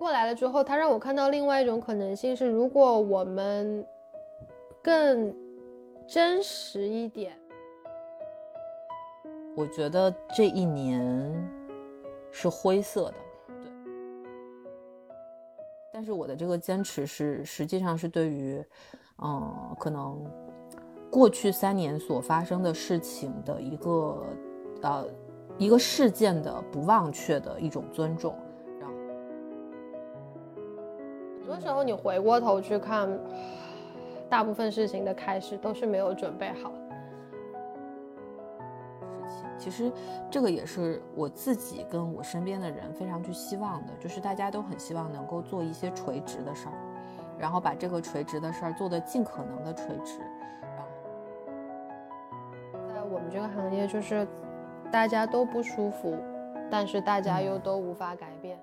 过来了之后，他让我看到另外一种可能性是，如果我们更真实一点。我觉得这一年是灰色的，对。但是我的这个坚持是，实际上是对于，嗯，可能过去三年所发生的事情的一个，呃，一个事件的不忘却的一种尊重。时候你回过头去看，大部分事情的开始都是没有准备好。其实，这个也是我自己跟我身边的人非常去希望的，就是大家都很希望能够做一些垂直的事儿，然后把这个垂直的事儿做得尽可能的垂直。然后，在我们这个行业，就是大家都不舒服，但是大家又都无法改变。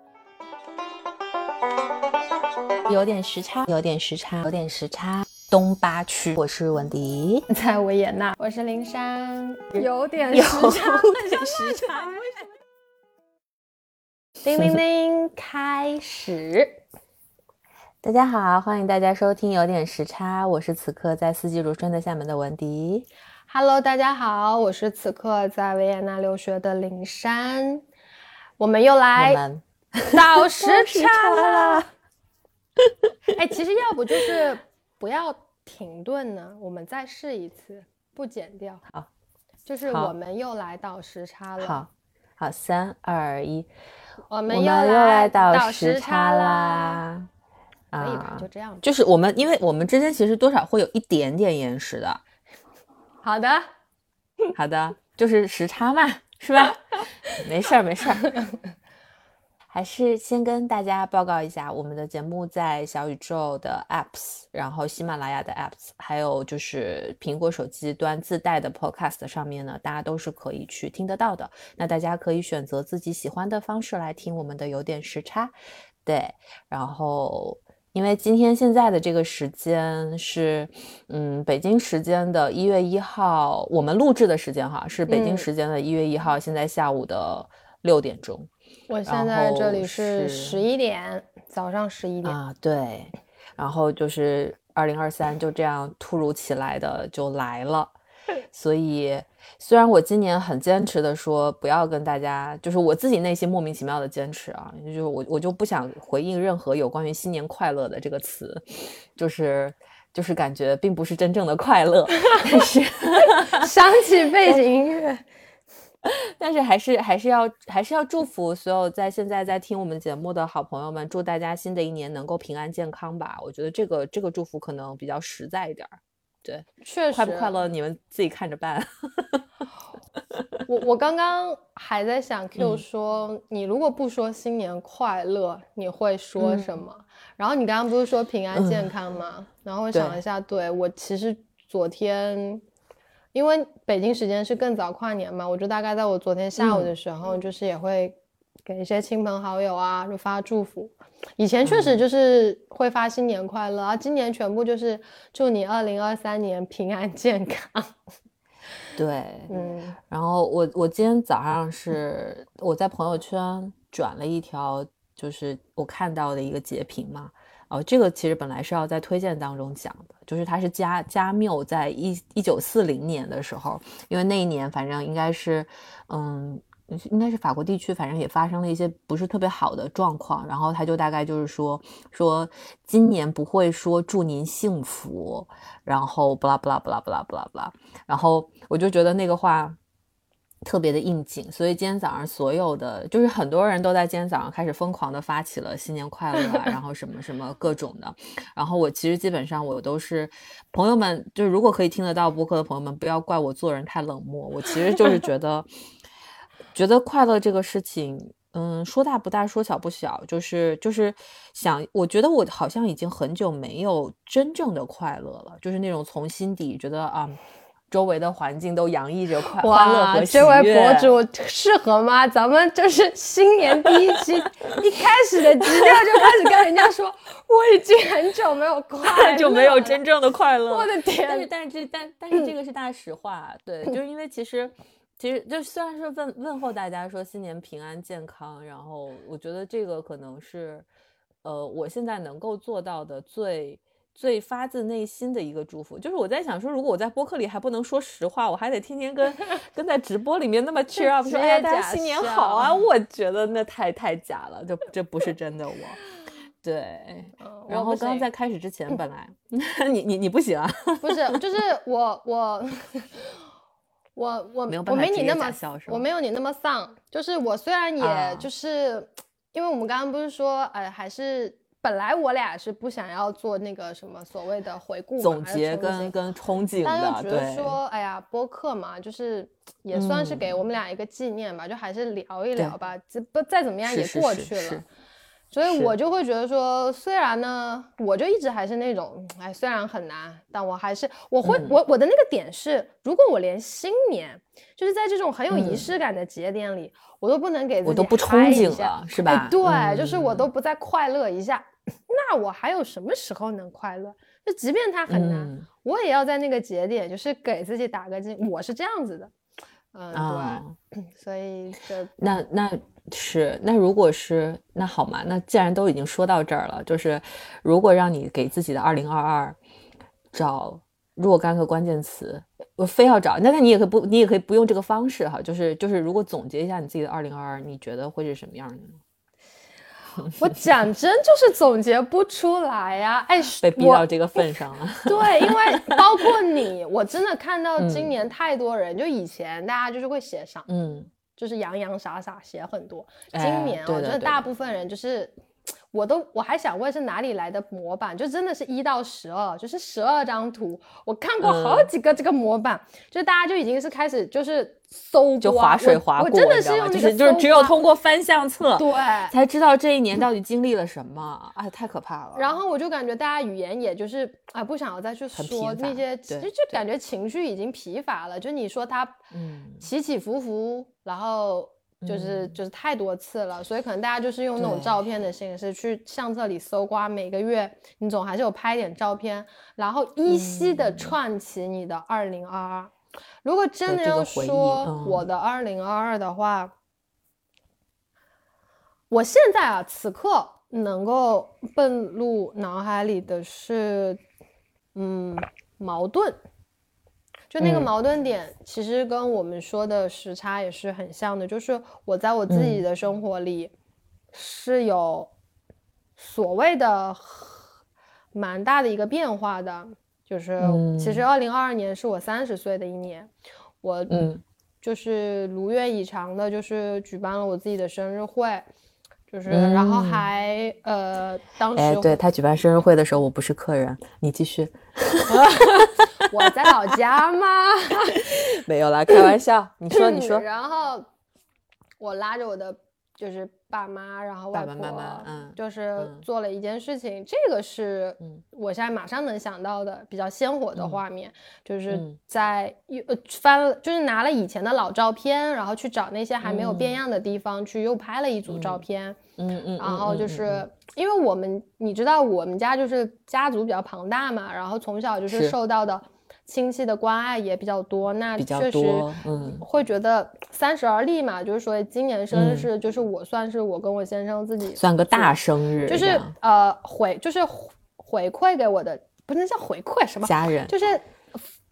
有点时差，有点时差，有点时差。东八区，我是文迪，在维也纳，我是灵珊，有点时差，有点时差。叮铃铃，开始。大家好，欢迎大家收听有点时差，我是此刻在四季如春的厦门的文迪。Hello，大家好，我是此刻在维也纳留学的灵珊。我们又来倒时差了。哎，其实要不就是。不要停顿呢，我们再试一次，不剪掉。好，就是我们又来倒时差了。好，好，三二一，我们又来倒时差啦。可以吧？就这样。就是我们，因为我们之间其实多少会有一点点延时的。好的，好的，就是时差嘛，是吧？没事儿，没事儿。还是先跟大家报告一下，我们的节目在小宇宙的 apps，然后喜马拉雅的 apps，还有就是苹果手机端自带的 podcast 上面呢，大家都是可以去听得到的。那大家可以选择自己喜欢的方式来听我们的，有点时差。对，然后因为今天现在的这个时间是，嗯，北京时间的一月一号，我们录制的时间哈是北京时间的一月一号，现在下午的六点钟。我现在这里是十一点，早上十一点啊，对，然后就是二零二三就这样突如其来的就来了，所以虽然我今年很坚持的说不要跟大家，就是我自己内心莫名其妙的坚持啊，就是我我就不想回应任何有关于新年快乐的这个词，就是就是感觉并不是真正的快乐，但是 想起背景音乐。但是还是还是要还是要祝福所有在现在在听我们节目的好朋友们，祝大家新的一年能够平安健康吧。我觉得这个这个祝福可能比较实在一点儿。对，确实快不快乐你们自己看着办。我我刚刚还在想，Q 说你如果不说新年快乐，你会说什么？然后你刚刚不是说平安健康吗？然后我想了一下，对我其实昨天。因为北京时间是更早跨年嘛，我就大概在我昨天下午的时候，就是也会给一些亲朋好友啊，就发祝福。以前确实就是会发新年快乐啊，今年全部就是祝你二零二三年平安健康。对，嗯。然后我我今天早上是我在朋友圈转了一条，就是我看到的一个截屏嘛。哦，这个其实本来是要在推荐当中讲的，就是他是加加缪在一一九四零年的时候，因为那一年反正应该是，嗯，应该是法国地区，反正也发生了一些不是特别好的状况，然后他就大概就是说说今年不会说祝您幸福，然后不啦不啦不啦不啦不啦不啦，然后我就觉得那个话。特别的应景，所以今天早上所有的就是很多人都在今天早上开始疯狂的发起了新年快乐啊，然后什么什么各种的。然后我其实基本上我都是朋友们，就是如果可以听得到播客的朋友们，不要怪我做人太冷漠。我其实就是觉得，觉得快乐这个事情，嗯，说大不大，说小不小，就是就是想，我觉得我好像已经很久没有真正的快乐了，就是那种从心底觉得啊。周围的环境都洋溢着快欢乐和喜悦。这位博主适合吗？咱们就是新年第一期 一开始的基调就开始跟人家说，我已经很久没有快乐，就没有真正的快乐。我的天！但是但是这但但是这个是大实话，对，就是因为其实其实就虽然是问问候大家说新年平安健康，然后我觉得这个可能是呃，我现在能够做到的最最发自内心的一个祝福，就是我在想说，如果我在播客里还不能说实话，我还得天天跟 跟在直播里面那么 cheer up 说哎大家新年好啊，我觉得那太太假了，就这不是真的我。对，然后刚刚在开始之前，本来 你你你不行啊，不是，就是我 我我我没我没你那么我没有你那么丧，就是我虽然也就是因为我们刚刚不是说，哎，还是本来我俩是不想要做那个什么所谓的回顾总结跟跟憧憬的，但又觉得说，哎呀，播客嘛，就是也算是给我们俩一个纪念吧，就还是聊一聊吧，这不再怎么样也过去了。所以我就会觉得说，虽然呢，我就一直还是那种，哎，虽然很难，但我还是我会我我的那个点是，如果我连新年就是在这种很有仪式感的节点里，我都不能给自己我都不憧憬了，是。吧？对，就是我都不再快乐一下，那我还有什么时候能快乐？就即便它很难，我也要在那个节点，就是给自己打个劲。我是这样子的，嗯，对，所以就那那。是，那如果是那好嘛？那既然都已经说到这儿了，就是如果让你给自己的二零二二找若干个关键词，我非要找，那那你也可以不，你也可以不用这个方式哈。就是就是，如果总结一下你自己的二零二二，你觉得会是什么样的呢？我讲真就是总结不出来呀！哎，被逼到这个份上了。对，因为包括你，我真的看到今年太多人，就以前大家就是会写上，嗯。就是洋洋洒洒写很多，今年我觉得大部分人就是，我都我还想问是哪里来的模板，就真的是一到十二，就是十二张图，我看过好几个这个模板，就大家就已经是开始就是搜，就划水划过，真的是用那个，就是只有通过翻相册，对，才知道这一年到底经历了什么，哎，太可怕了。然后我就感觉大家语言也就是啊，不想要再去说那些，就就感觉情绪已经疲乏了，就你说他嗯起起伏伏。然后就是就是太多次了，所以可能大家就是用那种照片的形式去相册里搜刮，每个月你总还是有拍点照片，然后依稀的串起你的二零二二。如果真的要说我的二零二二的话，我现在啊此刻能够奔入脑海里的是，嗯，矛盾。就那个矛盾点，其实跟我们说的时差也是很像的。就是我在我自己的生活里是有所谓的蛮大的一个变化的。就是其实二零二二年是我三十岁的一年，我嗯就是如愿以偿的，就是举办了我自己的生日会，就是然后还呃当时哎，对他举办生日会的时候，我不是客人，你继续。我在老家吗？没有啦，开玩笑。你说，你说。然后我拉着我的就是爸妈，然后外婆，嗯，就是做了一件事情。这个是我现在马上能想到的比较鲜活的画面，就是在又翻，就是拿了以前的老照片，然后去找那些还没有变样的地方，去又拍了一组照片。嗯嗯。然后就是因为我们，你知道我们家就是家族比较庞大嘛，然后从小就是受到的。亲戚的关爱也比较多，那确实，嗯，会觉得三十而立嘛，就是说今年生日是，就是我算是我跟我先生自己算个大生日，就是呃回就是回馈给我的，不能叫回馈什么家人，就是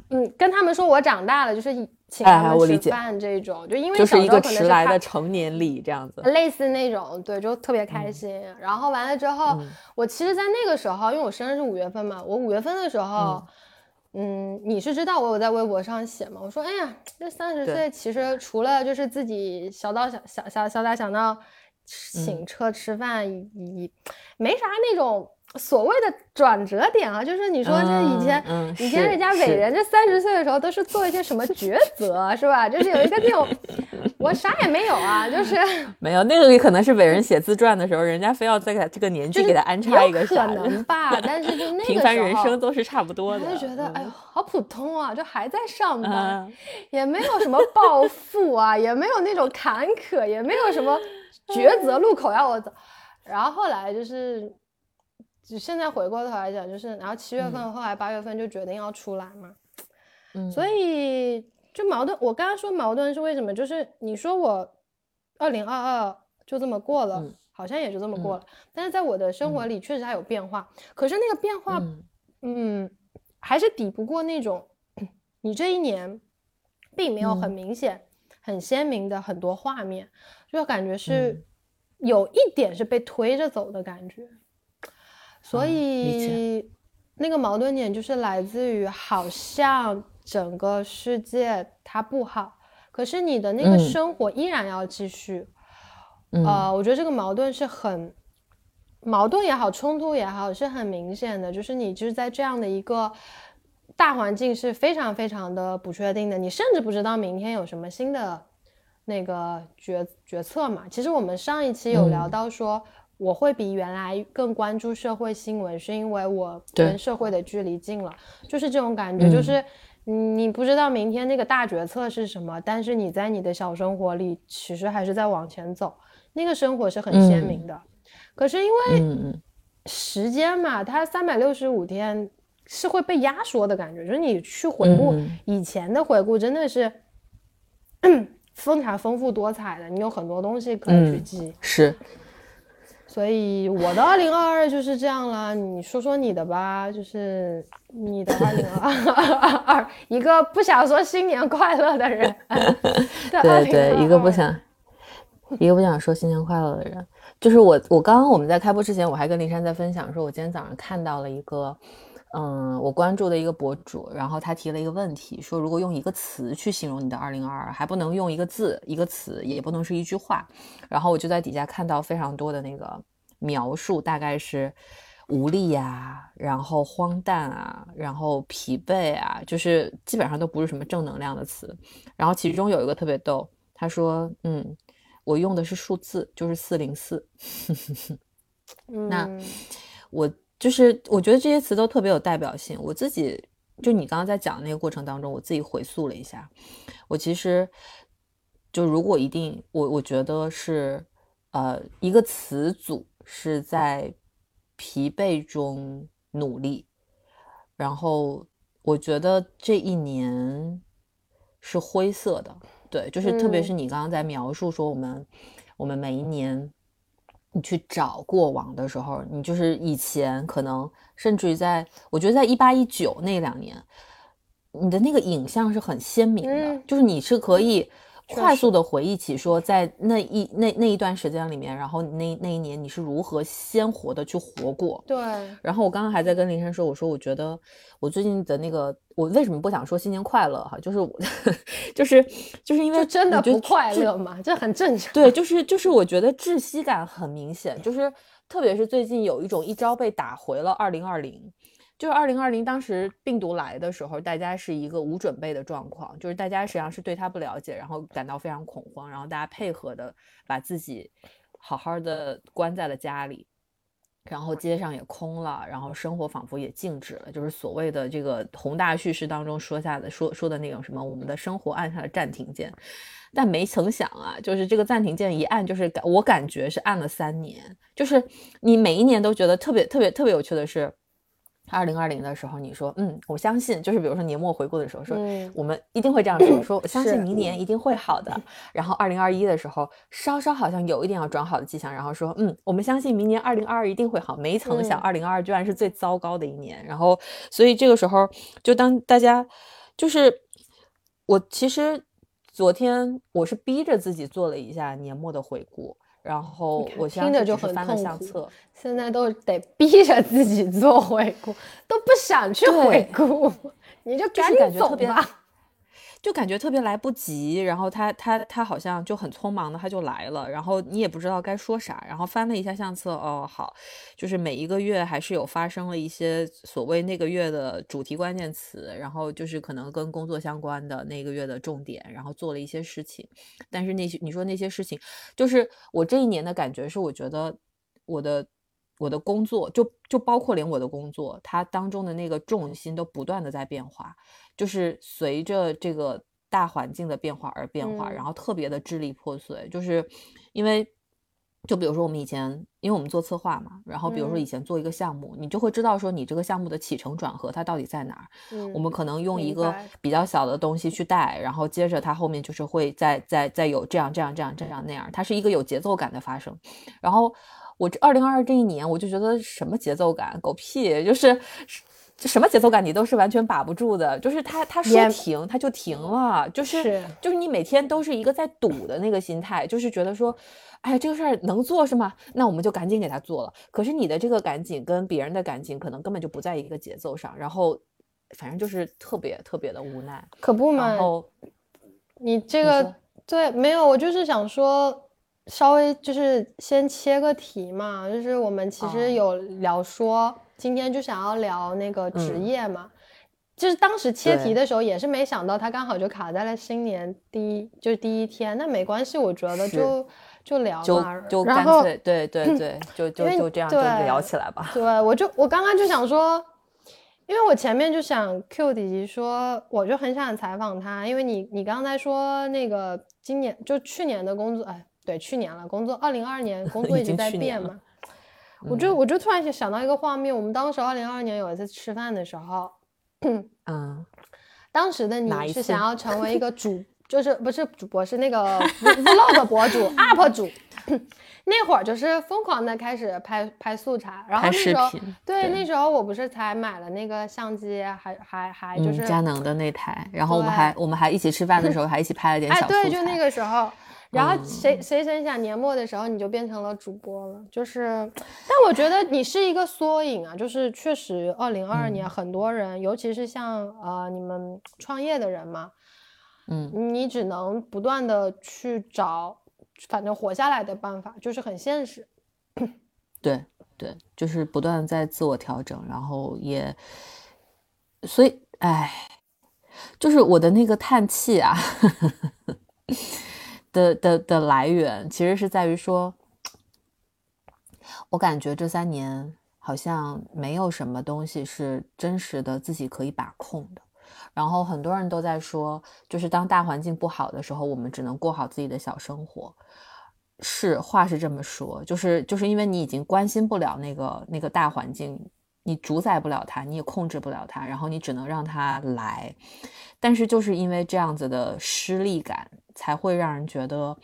嗯跟他们说我长大了，就是请他们吃饭这种，就因为就是一个迟来的成年礼这样子，类似那种，对，就特别开心。然后完了之后，我其实，在那个时候，因为我生日是五月份嘛，我五月份的时候。嗯，你是知道我有在微博上写吗？我说，哎呀，这三十岁其实除了就是自己小到小小小小打小闹，请车吃饭，一没啥那种所谓的转折点啊。就是你说这以前以前人家伟人这三十岁的时候都是做一些什么抉择，是吧？就是有一个那种。我啥也没有啊，就是 没有那个，也可能是伟人写自传的时候，人家非要在这个年纪给他安插一个啥可能吧，但是就那个平凡人生都是差不多的。就觉得哎呦，好普通啊，就还在上班，也没有什么抱负啊，也没有那种坎坷，也没有什么抉择路口要我走。然后后来就是，就现在回过头来讲，就是然后七月份，后来八月份就决定要出来嘛，嗯，所以。就矛盾，我刚刚说矛盾是为什么？就是你说我二零二二就这么过了，好像也就这么过了。但是在我的生活里，确实还有变化。可是那个变化，嗯，还是抵不过那种你这一年并没有很明显、很鲜明的很多画面，就感觉是有一点是被推着走的感觉。所以那个矛盾点就是来自于，好像整个世界它不好，可是你的那个生活依然要继续。呃，我觉得这个矛盾是很矛盾也好，冲突也好，是很明显的。就是你就是在这样的一个大环境是非常非常的不确定的，你甚至不知道明天有什么新的那个决决策嘛。其实我们上一期有聊到说，我会比原来更关注社会新闻，是因为我跟社会的距离近了，就是这种感觉，就是你不知道明天那个大决策是什么，但是你在你的小生活里，其实还是在往前走。那个生活是很鲜明的，可是因为时间嘛，它三百六十五天是会被压缩的感觉，就是你去回顾以前的回顾，真的是 非常丰富多彩的，你有很多东西可以去记。是，所以我的二零二二就是这样了。你说说你的吧，就是你的二零二二，一个不想说新年快乐的人。对对，一个不想。一个不想说新年快乐的人，就是我。我刚刚我们在开播之前，我还跟林珊在分享，说我今天早上看到了一个，嗯，我关注的一个博主，然后他提了一个问题，说如果用一个词去形容你的二零二二，还不能用一个字、一个词，也不能是一句话。然后我就在底下看到非常多的那个描述，大概是无力呀，然后荒诞啊，然后疲惫啊，就是基本上都不是什么正能量的词。然后其中有一个特别逗，他说，嗯。我用的是数字，就是四零四。那我就是我觉得这些词都特别有代表性。我自己就你刚刚在讲的那个过程当中，我自己回溯了一下，我其实就如果一定，我我觉得是呃一个词组是在疲惫中努力，然后我觉得这一年是灰色的。对，就是特别是你刚刚在描述说我们，我们每一年你去找过往的时候，你就是以前可能甚至于在，我觉得在一八一九那两年，你的那个影像是很鲜明的，就是你是可以。快速的回忆起说，在那一那那一段时间里面，然后那那一年你是如何鲜活的去活过？对。然后我刚刚还在跟林珊说，我说我觉得我最近的那个，我为什么不想说新年快乐哈？就是我，就是就是因为真的不快乐嘛，这很正常。对，就是就是我觉得窒息感很明显，就是特别是最近有一种一朝被打回了二零二零。就是二零二零当时病毒来的时候，大家是一个无准备的状况，就是大家实际上是对它不了解，然后感到非常恐慌，然后大家配合的把自己好好的关在了家里，然后街上也空了，然后生活仿佛也静止了，就是所谓的这个宏大叙事当中说下的说说的那种什么，我们的生活按下了暂停键，但没曾想啊，就是这个暂停键一按，就是感我感觉是按了三年，就是你每一年都觉得特别特别特别有趣的是。二零二零的时候，你说，嗯，我相信，就是比如说年末回顾的时候，说我们一定会这样说，说我相信明年一定会好的。然后二零二一的时候，稍稍好像有一点要转好的迹象，然后说，嗯，我们相信明年二零二二一定会好。没曾想，二零二二居然是最糟糕的一年。然后，所以这个时候，就当大家，就是我其实昨天我是逼着自己做了一下年末的回顾。然后我听着就很痛苦，现在都得逼着自己做回顾，都不想去回顾，你就赶紧走吧。就感觉特别来不及，然后他他他好像就很匆忙的他就来了，然后你也不知道该说啥，然后翻了一下相册，哦好，就是每一个月还是有发生了一些所谓那个月的主题关键词，然后就是可能跟工作相关的那个月的重点，然后做了一些事情，但是那些你说那些事情，就是我这一年的感觉是，我觉得我的我的工作就就包括连我的工作，它当中的那个重心都不断的在变化。就是随着这个大环境的变化而变化，然后特别的支离破碎。就是因为就比如说我们以前，因为我们做策划嘛，然后比如说以前做一个项目，你就会知道说你这个项目的起承转合它到底在哪儿。嗯，我们可能用一个比较小的东西去带，然后接着它后面就是会再再再有这样这样这样这样那样，它是一个有节奏感的发生。然后我这二零二二这一年，我就觉得什么节奏感，狗屁，就是。就什么节奏感你都是完全把不住的，就是他他说停他就停了，就是就是你每天都是一个在赌的那个心态，就是觉得说，哎这个事儿能做是吗？那我们就赶紧给他做了。可是你的这个赶紧跟别人的赶紧可能根本就不在一个节奏上，然后反正就是特别特别的无奈。可不嘛，然后你这个对没有，我就是想说，稍微就是先切个题嘛，就是我们其实有聊说。今天就想要聊那个职业嘛，就是当时切题的时候也是没想到，他刚好就卡在了新年第一，就是第一天。那没关系，我觉得就就聊嘛，就干脆对对对，就就就这样就聊起来吧。对，我就我刚刚就想说，因为我前面就想 Q 弟弟说，我就很想采访他，因为你你刚才说那个今年就去年的工作，哎，对，去年了工作，二零二二年 工作一直在变嘛。我就我就突然想到一个画面，我们当时二零二二年有一次吃饭的时候，嗯，当时的你是想要成为一个 主，就是不是主播，是那个 vlog 博主 UP 主，那会儿就是疯狂的开始拍拍素材，然后那时候对那时候我不是才买了那个相机，还还还就是佳能的那台，然后我们还我们还一起吃饭的时候还一起拍了点小素材，对，就那个时候。然后谁谁谁想年末的时候你就变成了主播了，就是，但我觉得你是一个缩影啊，就是确实二零二二年很多人，尤其是像呃你们创业的人嘛，嗯，你只能不断的去找，反正活下来的办法，就是很现实。对对，就是不断在自我调整，然后也，所以哎，就是我的那个叹气啊。的的的来源其实是在于说，我感觉这三年好像没有什么东西是真实的自己可以把控的。然后很多人都在说，就是当大环境不好的时候，我们只能过好自己的小生活。是话是这么说，就是就是因为你已经关心不了那个那个大环境，你主宰不了它，你也控制不了它，然后你只能让它来。但是就是因为这样子的失利感。才会让人觉得，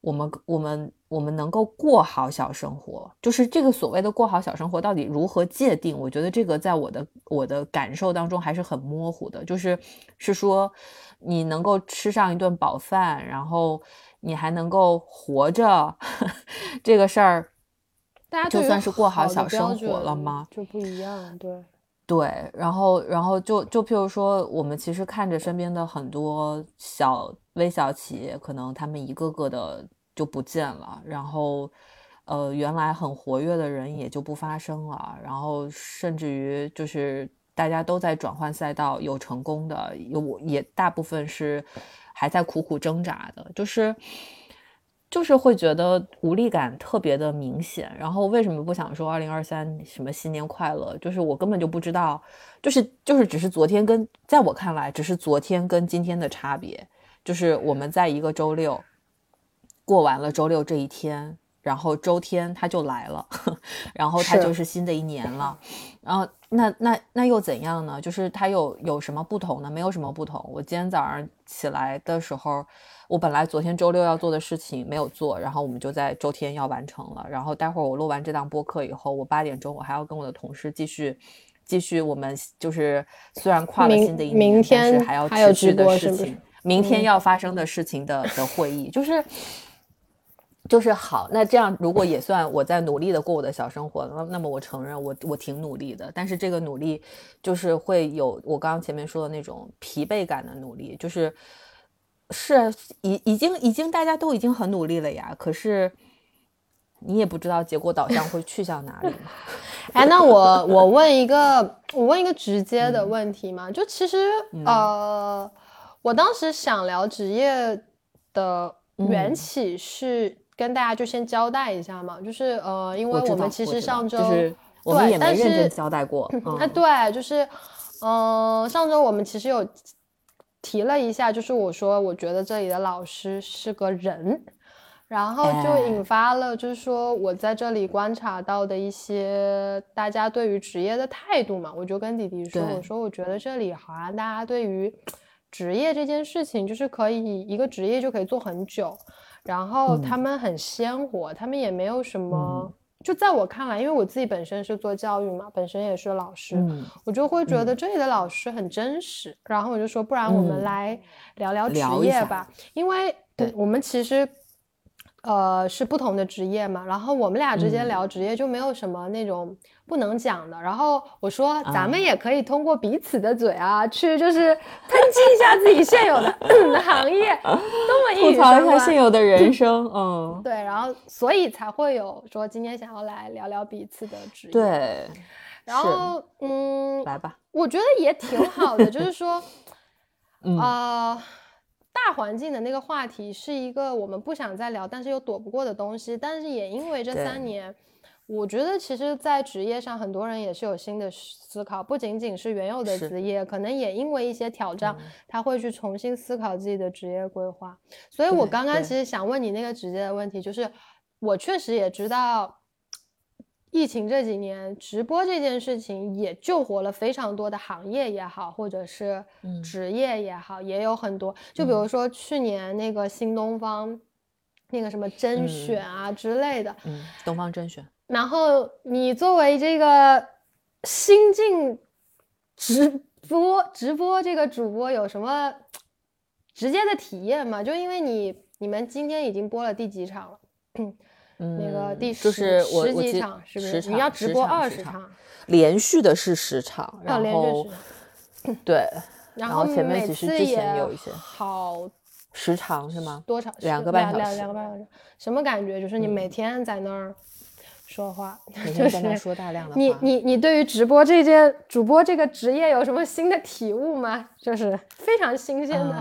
我们我们我们能够过好小生活，就是这个所谓的过好小生活到底如何界定？我觉得这个在我的我的感受当中还是很模糊的。就是是说，你能够吃上一顿饱饭，然后你还能够活着，这个事儿，大家就算是过好小生活了吗？就不一样，对。对，然后，然后就就譬如说，我们其实看着身边的很多小微小企业，可能他们一个个的就不见了，然后，呃，原来很活跃的人也就不发声了，然后甚至于就是大家都在转换赛道，有成功的，有也大部分是还在苦苦挣扎的，就是。就是会觉得无力感特别的明显，然后为什么不想说二零二三什么新年快乐？就是我根本就不知道，就是就是只是昨天跟在我看来，只是昨天跟今天的差别，就是我们在一个周六过完了周六这一天，然后周天他就来了，然后他就是新的一年了，然后那那那又怎样呢？就是他有有什么不同呢？没有什么不同。我今天早上起来的时候。我本来昨天周六要做的事情没有做，然后我们就在周天要完成了。然后待会儿我录完这档播客以后，我八点钟我还要跟我的同事继续，继续我们就是虽然跨了新的一年，但是还要持续的事情，明天要发生的事情的的会议，就是就是好。那这样如果也算我在努力的过我的小生活，那那么我承认我我挺努力的，但是这个努力就是会有我刚刚前面说的那种疲惫感的努力，就是。是，已已经已经大家都已经很努力了呀，可是你也不知道结果导向会去向哪里。哎，那我我问一个，我问一个直接的问题嘛，就其实呃，我当时想聊职业的缘起是跟大家就先交代一下嘛，就是呃，因为我们其实上周我们也没认真交代过。哎，对，就是嗯，上周我们其实有。提了一下，就是我说，我觉得这里的老师是个人，然后就引发了，就是说我在这里观察到的一些大家对于职业的态度嘛，我就跟弟弟说，我说我觉得这里好像大家对于职业这件事情，就是可以一个职业就可以做很久，然后他们很鲜活，他们也没有什么，就在我看来，因为我自己本身是做教育嘛，本身也是老师，我就会觉得这里的老师很真实，然后我就说，不然我们来聊聊职业吧，因为我们其实。呃，是不同的职业嘛，然后我们俩之间聊职业就没有什么那种不能讲的。然后我说，咱们也可以通过彼此的嘴啊，去就是抨击一下自己现有的 行业，多么一吐槽一下现有的人生，嗯，对，然后所以才会有说今天想要来聊聊彼此的职业，对，然后嗯，来吧，我觉得也挺好的，就是说，啊。大环境的那个话题是一个我们不想再聊，但是又躲不过的东西。但是也因为这三年，我觉得其实，在职业上，很多人也是有新的思考，不仅仅是原有的职业，可能也因为一些挑战，他会去重新思考自己的职业规划。所以我刚刚其实想问你那个直接的问题，就是我确实也知道。疫情这几年，直播这件事情也救活了非常多的行业也好，或者是职业也好，也有很多。就比如说去年那个新东方，那个什么甄选啊之类的，嗯，东方甄选。然后你作为这个新晋直播直播这个主播，有什么直接的体验吗？就因为你你们今天已经播了第几场了？那个第十十几场是不是？你要直播二十场，连续的是十场，然后对，然后前面其实之前有一些好时长是吗？多长？两个半小时，两个半小时。什么感觉？就是你每天在那儿说话，每天在那说大量的话。你你你对于直播这件主播这个职业有什么新的体悟吗？就是非常新鲜的。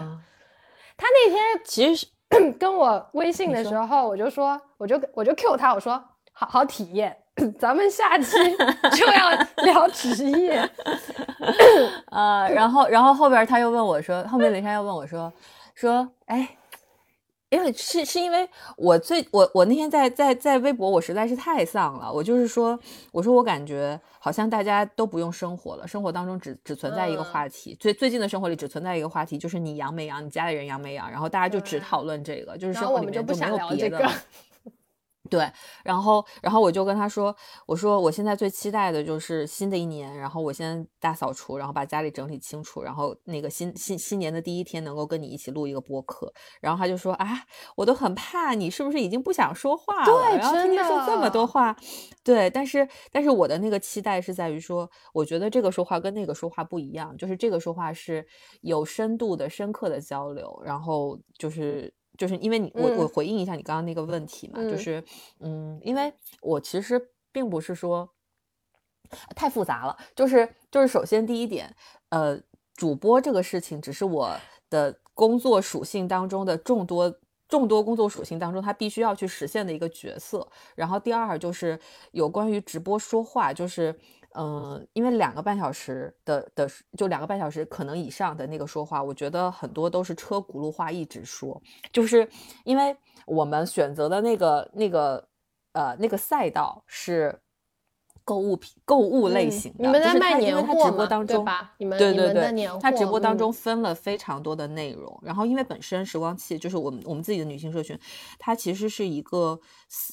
他那天其实。跟我微信的时候，我就说，我就我就 Q 他，我说好好体验，咱们下期 就要聊职业。呃，然后然后后边他又问我说，后面林珊又问我说，说哎。因为是是因为我最我我那天在在在微博我实在是太丧了，我就是说我说我感觉好像大家都不用生活了，生活当中只只存在一个话题，最最近的生活里只存在一个话题，就是你阳没阳，你家里人阳没阳，然后大家就只讨论这个，就是生活里面就没有别的。对，然后，然后我就跟他说，我说我现在最期待的就是新的一年，然后我先大扫除，然后把家里整理清楚，然后那个新新新年的第一天能够跟你一起录一个播客。然后他就说，啊，我都很怕你是不是已经不想说话了？对，然后天天说这么多话，对，但是但是我的那个期待是在于说，我觉得这个说话跟那个说话不一样，就是这个说话是有深度的、深刻的交流，然后就是。就是因为你我我回应一下你刚刚那个问题嘛，就是嗯，因为我其实并不是说太复杂了，就是就是首先第一点，呃，主播这个事情只是我的工作属性当中的众多众多工作属性当中，他必须要去实现的一个角色。然后第二就是有关于直播说话，就是。嗯，因为两个半小时的的就两个半小时可能以上的那个说话，我觉得很多都是车轱辘话一直说，就是因为我们选择的那个那个呃那个赛道是。购物品、购物类型的，你们在卖年货吗？对吧？你们对对对，他直播当中分了非常多的内容。然后，因为本身时光器就是我们我们自己的女性社群，它其实是一个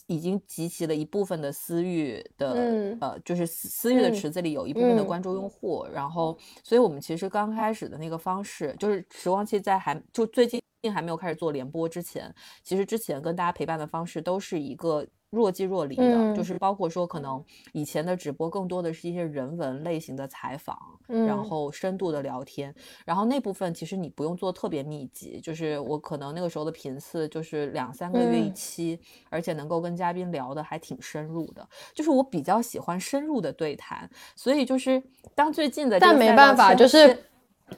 已经集齐了一部分的私域的，呃，就是私域的池子里有一部分的关注用户。然后，所以我们其实刚开始的那个方式，就是时光器在还就最近还没有开始做联播之前，其实之前跟大家陪伴的方式都是一个。若即若离的，就是包括说，可能以前的直播更多的是一些人文类型的采访，然后深度的聊天，然后那部分其实你不用做特别密集，就是我可能那个时候的频次就是两三个月一期，而且能够跟嘉宾聊的还挺深入的，就是我比较喜欢深入的对谈，所以就是当最近的，但没办法，就是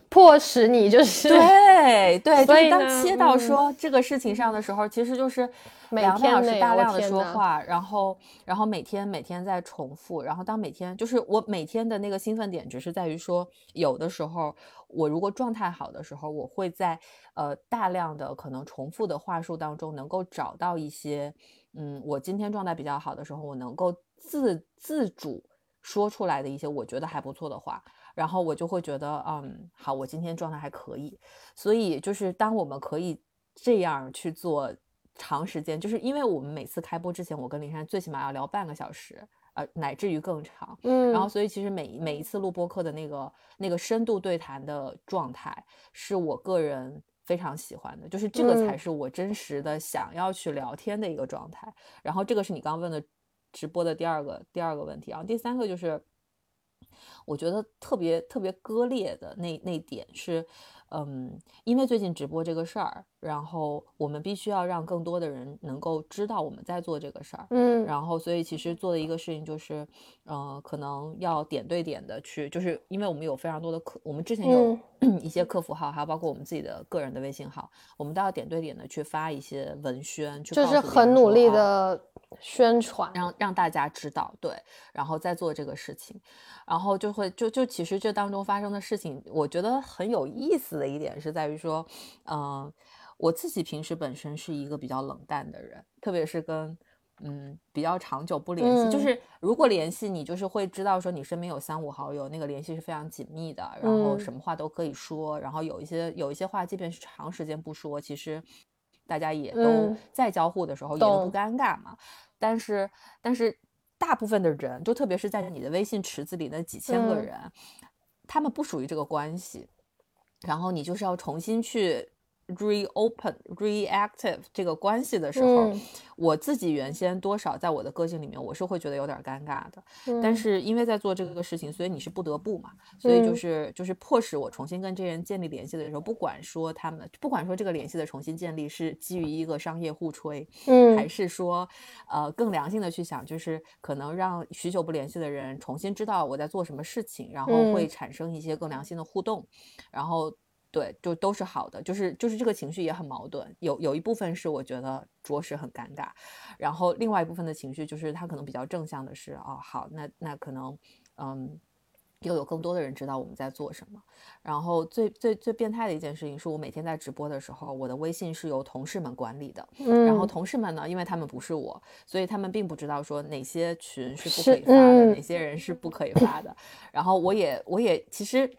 迫使你就是对对，所以当切到嗯。说这个事情上的时候，其实就是每两个半小时天内我大量的说话，然后然后每天每天在重复，然后当每天就是我每天的那个兴奋点，只是在于说，有的时候我如果状态好的时候，我会在呃大量的可能重复的话术当中，能够找到一些，嗯，我今天状态比较好的时候，我能够自自主说出来的一些我觉得还不错的话。然后我就会觉得，嗯，好，我今天状态还可以。所以就是当我们可以这样去做长时间，就是因为我们每次开播之前，我跟林珊最起码要聊半个小时，呃，乃至于更长。嗯，然后，所以其实每每一次录播课的那个那个深度对谈的状态，是我个人非常喜欢的，就是这个才嗯是我真实的想要去聊天的一个状态。然后，这个是你刚刚问的直播的第二个第二个问题然后，第三个就是。我觉得特别特别割裂的那那点是，嗯，因为最近直播这个事儿，然后我们必须要让更多的人能够知道我们在做这个事儿，嗯。然后所以其实做的一个事情就是，呃，可能要点对点的去，就是因为我们有非常多的客，我们之前有 一些客服号，还有包括我们自己的个人的微信号，我们都要点对点的去发一些文宣，去就是很努力的宣传，让让大家知道，对，然后再做这个事情，然后就会就就其实这当中发生的事情，我觉得很有意思的一点是在于说，嗯、我自己平时本身是一个比较冷淡的人，特别是跟嗯比较长久不联系，就嗯。是如果联系你，就是会知道说你身边有三五好友，那个联系是非常紧密的，然后嗯。什么话都可以说，然后有一些有一些话，即便是长时间不说，其实大家也都嗯。在交互的时候也都不尴尬嘛。但是但是大部分的人，就特别是在你的微信池子里那几千个嗯。人，他们不属于这个关系，然后你就是要重新去 reopen reactive 这个关系的时候，嗯我自己原先多少在我的个性里面，我是会觉得有点尴尬的。但嗯是因为在做这个事情，所以你是不得不嘛，所以就嗯是就是迫使我重新跟这些人建立联系的时候，不管说他们，不管说这个联系的重新建立是基于一个商业互吹，还嗯是说呃更良性的去想，就是可能让许久不联系的人重新知道我在做什么事情，然后会嗯产生一些更良性的互动，然后。对，就都是好的，就是就是这个情绪也很矛盾，有有一部分是我觉得着实很尴尬，然后另外一部分的情绪就是他可能比较正向的是，哦，好，那那可能，嗯，又有更多的人知道我们在做什么。然后最最最变态的一件事情是我每天在直播的时候，我的微信是由同事们管理的，然后嗯同事们呢，因为他们不是我，所以他们并不知道说哪些群是不可以发的，嗯哪些人是不可以发的。然后我也我也其实。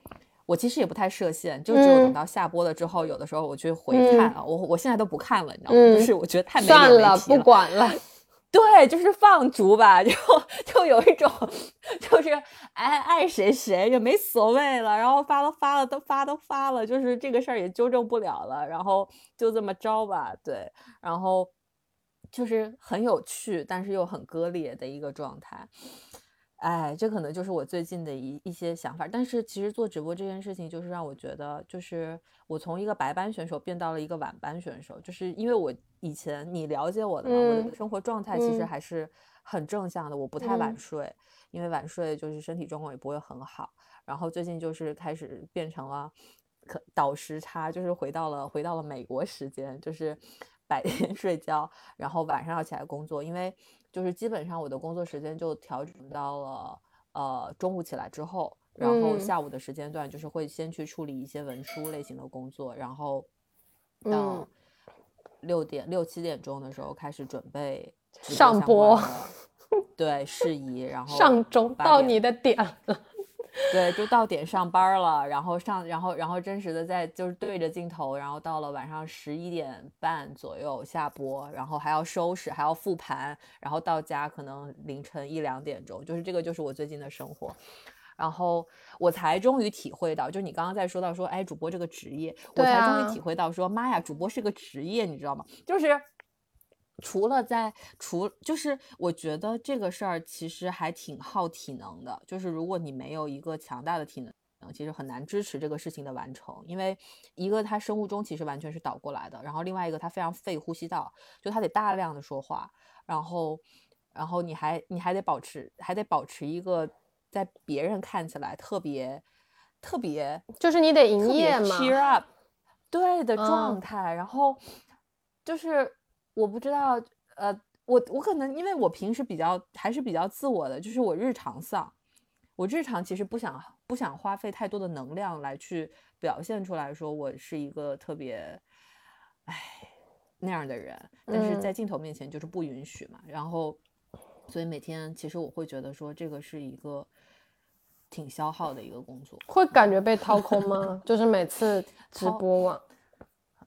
我其实也不太设限，就只有等嗯到下播了之后，有的时候我去回看嗯啊，我我现在都不看了，你知道吗？就嗯是我觉得太没算了，不。管了，对，就是放逐吧，就就有一种，就是爱爱谁谁也没所谓了，然后发都发了都发都发了，就是这个事儿也纠正不了了，然后就这么着吧，对，然后就是很有趣，但是又很割裂的一个状态。哎，这可能就是我最近的一一些想法，但是其实做直播这件事情，就是让我觉得，就是我从一个白班选手变到了一个晚班选手，就是因为我以前你了解我的嘛，我嗯的生活状态其实嗯。还是很正向的，我不太晚嗯。睡，因为晚睡就是身体状况也不会很好，然后最近就是开始变成了可倒时差，就是回到了回到了美国时间，就是白天 睡觉，然后晚上要起来工作，因为就是基本上我的工作时间就调整到了呃中午起来之后，然后嗯。下午的时间段就是会先去处理一些文书类型的工作，然后到嗯六点六七点钟的时候开始准备上播 对事宜，然后上钟到你的点了，对，就到点上班了，然后上，然后然后真实的在就是对着镜头，然后到了晚上十一点半左右下播，然后还要收拾，还要复盘，然后到家可能凌晨一两点钟，就是这个就是我最近的生活。然后我才终于体会到，就是你刚刚在说到说，哎，主播这个职业，我才终啊于体会到说，妈呀，主播是个职业，你知道吗？就是除了在除，就是我觉得这个事儿其实还挺耗体能的，就是如果你没有一个强大的体能。其实很难支持这个事情的完成，因为一个他生物钟其实完全是倒过来的，然后另外一个他非常费呼吸道，就他得大量的说话，然后，然后你还你还得保持还得保持一个在别人看起来特别特别，就是你得营业嘛，cheer up，对的状态。然后就是我不知道，呃，我我可能因为我平时比较还是比较自我的，就是我日常丧，我日常其实不想不想花费太多的能量来去表现出来说我是一个特别，哎那样的人，但是在镜头面前就是不允许嘛。然后所以每天其实我会觉得说这个是一个。挺消耗的一个工作，会感觉被掏空吗？就是每次直播完，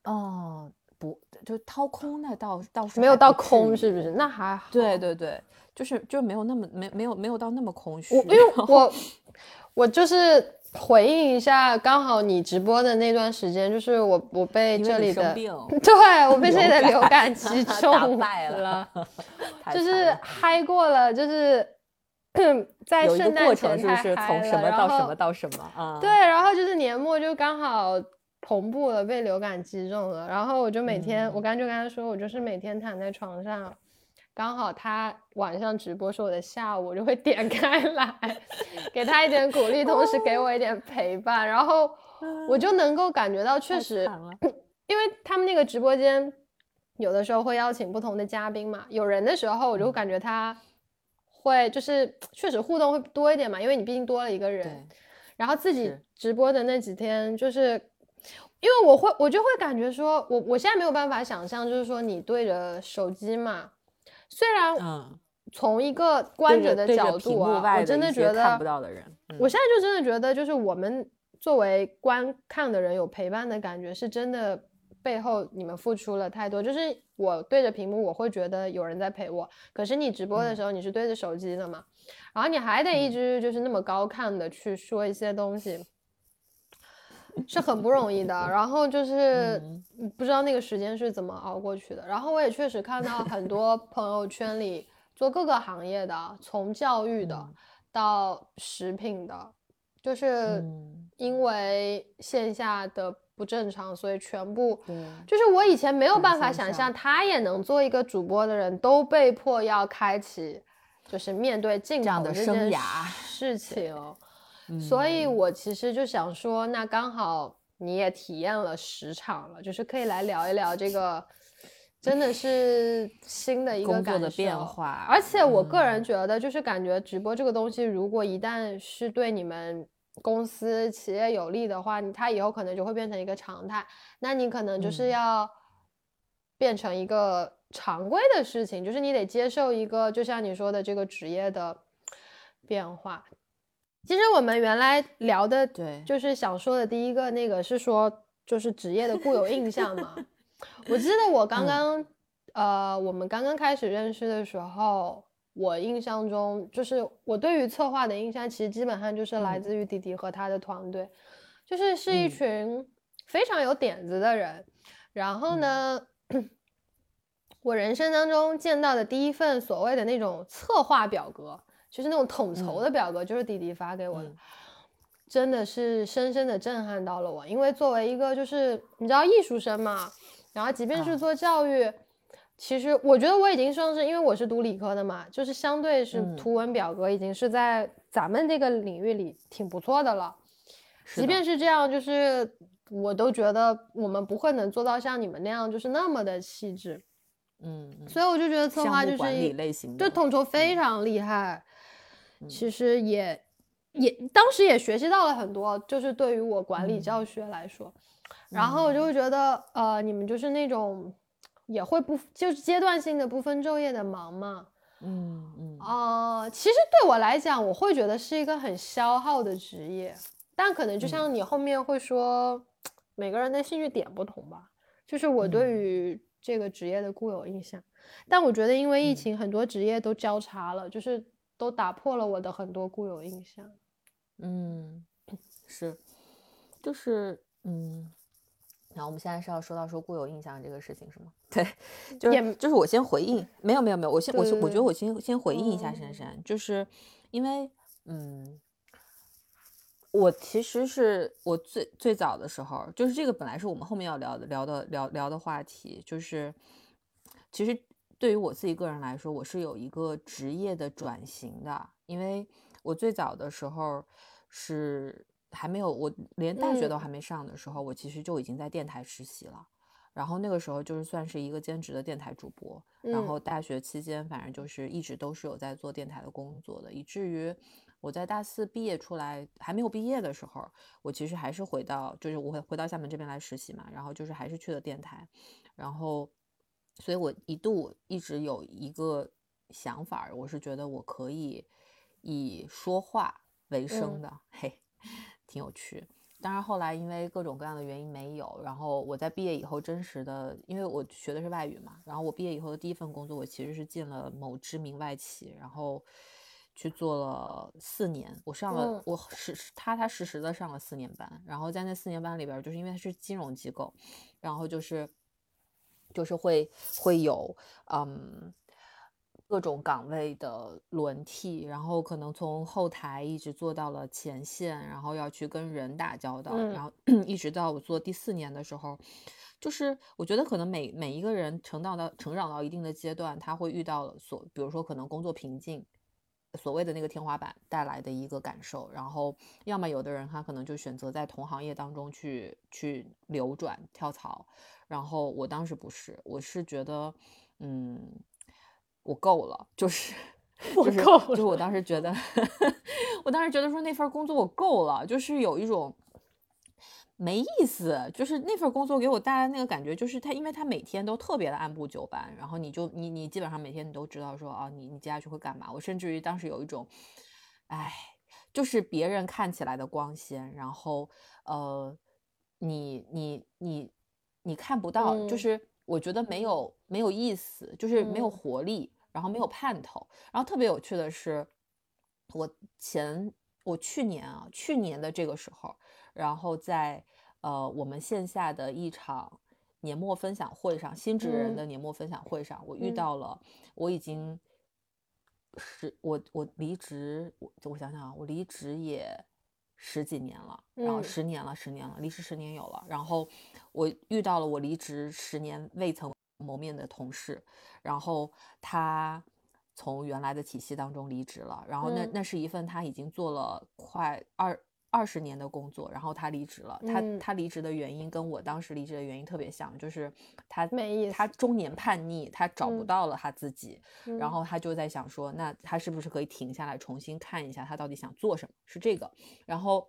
哦，不，就掏空那倒倒是没有到空，是不是？那还好。对对对，就是就没有那么没没有没有到那么空虚。因为我我就是回应一下，刚好你直播的那段时间，就是我我被 这里的对我被这里的流感击 中了，就是嗨过了，就是。在圣诞前是不是从什么到什么到什么啊？对，然后就是年末就刚好同步了，被流感击中了。然后我就每天，我刚就跟他说，我就是每天躺在床上，刚好他晚上直播是我的下午，我就会点开来，给他一点鼓励，同时给我一点陪伴。然后我就能够感觉到，确实，因为他们那个直播间有的时候会邀请不同的嘉宾嘛，有人的时候我就感觉他。会就是 确实互动会多一点嘛，因为你毕竟多了一个人。然后自己直播的那几天，就是因为我会我就会感觉说，我我现在没有办法想象，就是说你对着手机嘛，虽然从一个观者的角度啊，我真的觉得看不到的人，我现在就真的觉得，就是我们作为观看的人有陪伴的感觉，是真的。背后你们付出了太多，就是我对着屏幕，我会觉得有人在陪我。可是你直播的时候，你是对着手机的嘛，然后你还得一直就是那么高看的去说一些东西，是很不容易的。然后就是不知道那个时间是怎么熬过去的。然后我也确实看到很多朋友圈里做各个行业的，从教育的到食品的，就是因为线下的。不正常，所以全部就是我以前没有办法想象，他也能做一个主播的人，都被迫要开启，就是面对镜头的生涯事情。所以我其实就想说，那刚好你也体验了十场了，就是可以来聊一聊这个，真的是新的一个感受的变化。而且我个人觉得，就是感觉直播这个东西，如果一旦是对你们。公司企业有利的话，你它以后可能就会变成一个常态。那你可能就是要变成一个常规的事情，就是你得接受一个，就像你说的这个职业的变化。其实我们原来聊的，对，就是想说的第一个那个是说，就是职业的固有印象嘛。我记得我刚刚，呃，我们刚刚开始认识的时候。我印象中，就是我对于策划的印象，其实基本上就是来自于迪迪和他的团队，就是是一群非常有点子的人。然后呢，我人生当中见到的第一份所谓的那种策划表格，就是那种统筹的表格，就是迪迪发给我的，真的是深深的震撼到了我。因为作为一个就是你知道艺术生嘛，然后即便是做教育。其实我觉得我已经算是，因为我是读理科的嘛，就是相对是图文表格已经是在咱们这个领域里挺不错的了。即便是这样，就是我都觉得我们不会能做到像你们那样，就是那么的细致。嗯，所以我就觉得策划就是管理类型，对统筹非常厉害。其实也也当时也学习到了很多，就是对于我管理教学来说，然后我就会觉得，呃，你们就是那种。也会不就是阶段性的不分昼夜的忙嘛？嗯嗯。啊，其实对我来讲，我会觉得是一个很消耗的职业，但可能就像你后面会说，每个人的兴趣点不同吧。就是我对于这个职业的固有印象，但我觉得因为疫情，很多职业都交叉了，就是都打破了我的很多固有印象。嗯，是，就是嗯。然后我们现在是要说到说固有印象这个事情是吗？对，就是就是我先回应，没有没有没有，我先我我觉得我先先回应一下珊珊，就是因为嗯，我其实是我最最早的时候，就是这个本来是我们后面要聊的聊的聊聊的话题，就是其实对于我自己个人来说，我是有一个职业的转型的，因为我最早的时候是还没有我连大学都还没上的时候，我其实就已经在电台实习了。然后那个时候就是算是一个兼职的电台主播，然后大学期间反正就是一直都是有在做电台的工作的，以至于我在大四毕业出来还没有毕业的时候，我其实还是回到就是我会回到厦门这边来实习嘛，然后就是还是去了电台，然后所以我一度一直有一个想法，我是觉得我可以以说话为生的，嘿，挺有趣。当然，后来因为各种各样的原因没有。然后我在毕业以后，真实的，因为我学的是外语嘛。然后我毕业以后的第一份工作，我其实是进了某知名外企，然后去做了四年。我上了，我是踏踏实实的上了四年班。然后在那四年班里边，就是因为它是金融机构，然后就是就是会会有嗯。各种岗位的轮替，然后可能从后台一直做到了前线，然后要去跟人打交道，然后 一直到我做第四年的时候，就是我觉得可能每每一个人成长到成长到一定的阶段，他会遇到所，比如说可能工作瓶颈，所谓的那个天花板带来的一个感受，然后要么有的人他可能就选择在同行业当中去去流转跳槽，然后我当时不是，我是觉得，嗯。我够了，就是 就是就是我当时觉得，我当时觉得说那份工作我够了，就是有一种没意思，就是那份工作给我带来那个感觉，就是他因为他每天都特别的按部就班，然后你就你你基本上每天你都知道说啊你你接下去会干嘛。我甚至于当时有一种，哎，就是别人看起来的光鲜，然后呃你你你你看不到，就是。我觉得没有没有意思，就是没有活力，然后没有盼头。然后特别有趣的是，我前我去年啊，去年的这个时候，然后在呃我们线下的一场年末分享会上，新职人的年末分享会上，我遇到了我已经是我我离职，我我想想啊，我离职也。十几年了，然后十年了，十年了，离职十年有了。然后我遇到了我离职十年未曾谋面的同事，然后他从原来的体系当中离职了。然后那那是一份他已经做了快二。二十年的工作，然后他离职了。他他离职的原因跟我当时离职的原因特别像，就是他他中年叛逆，他找不到了他自己，然后他就在想说，那他是不是可以停下来重新看一下他到底想做什么？是这个。然后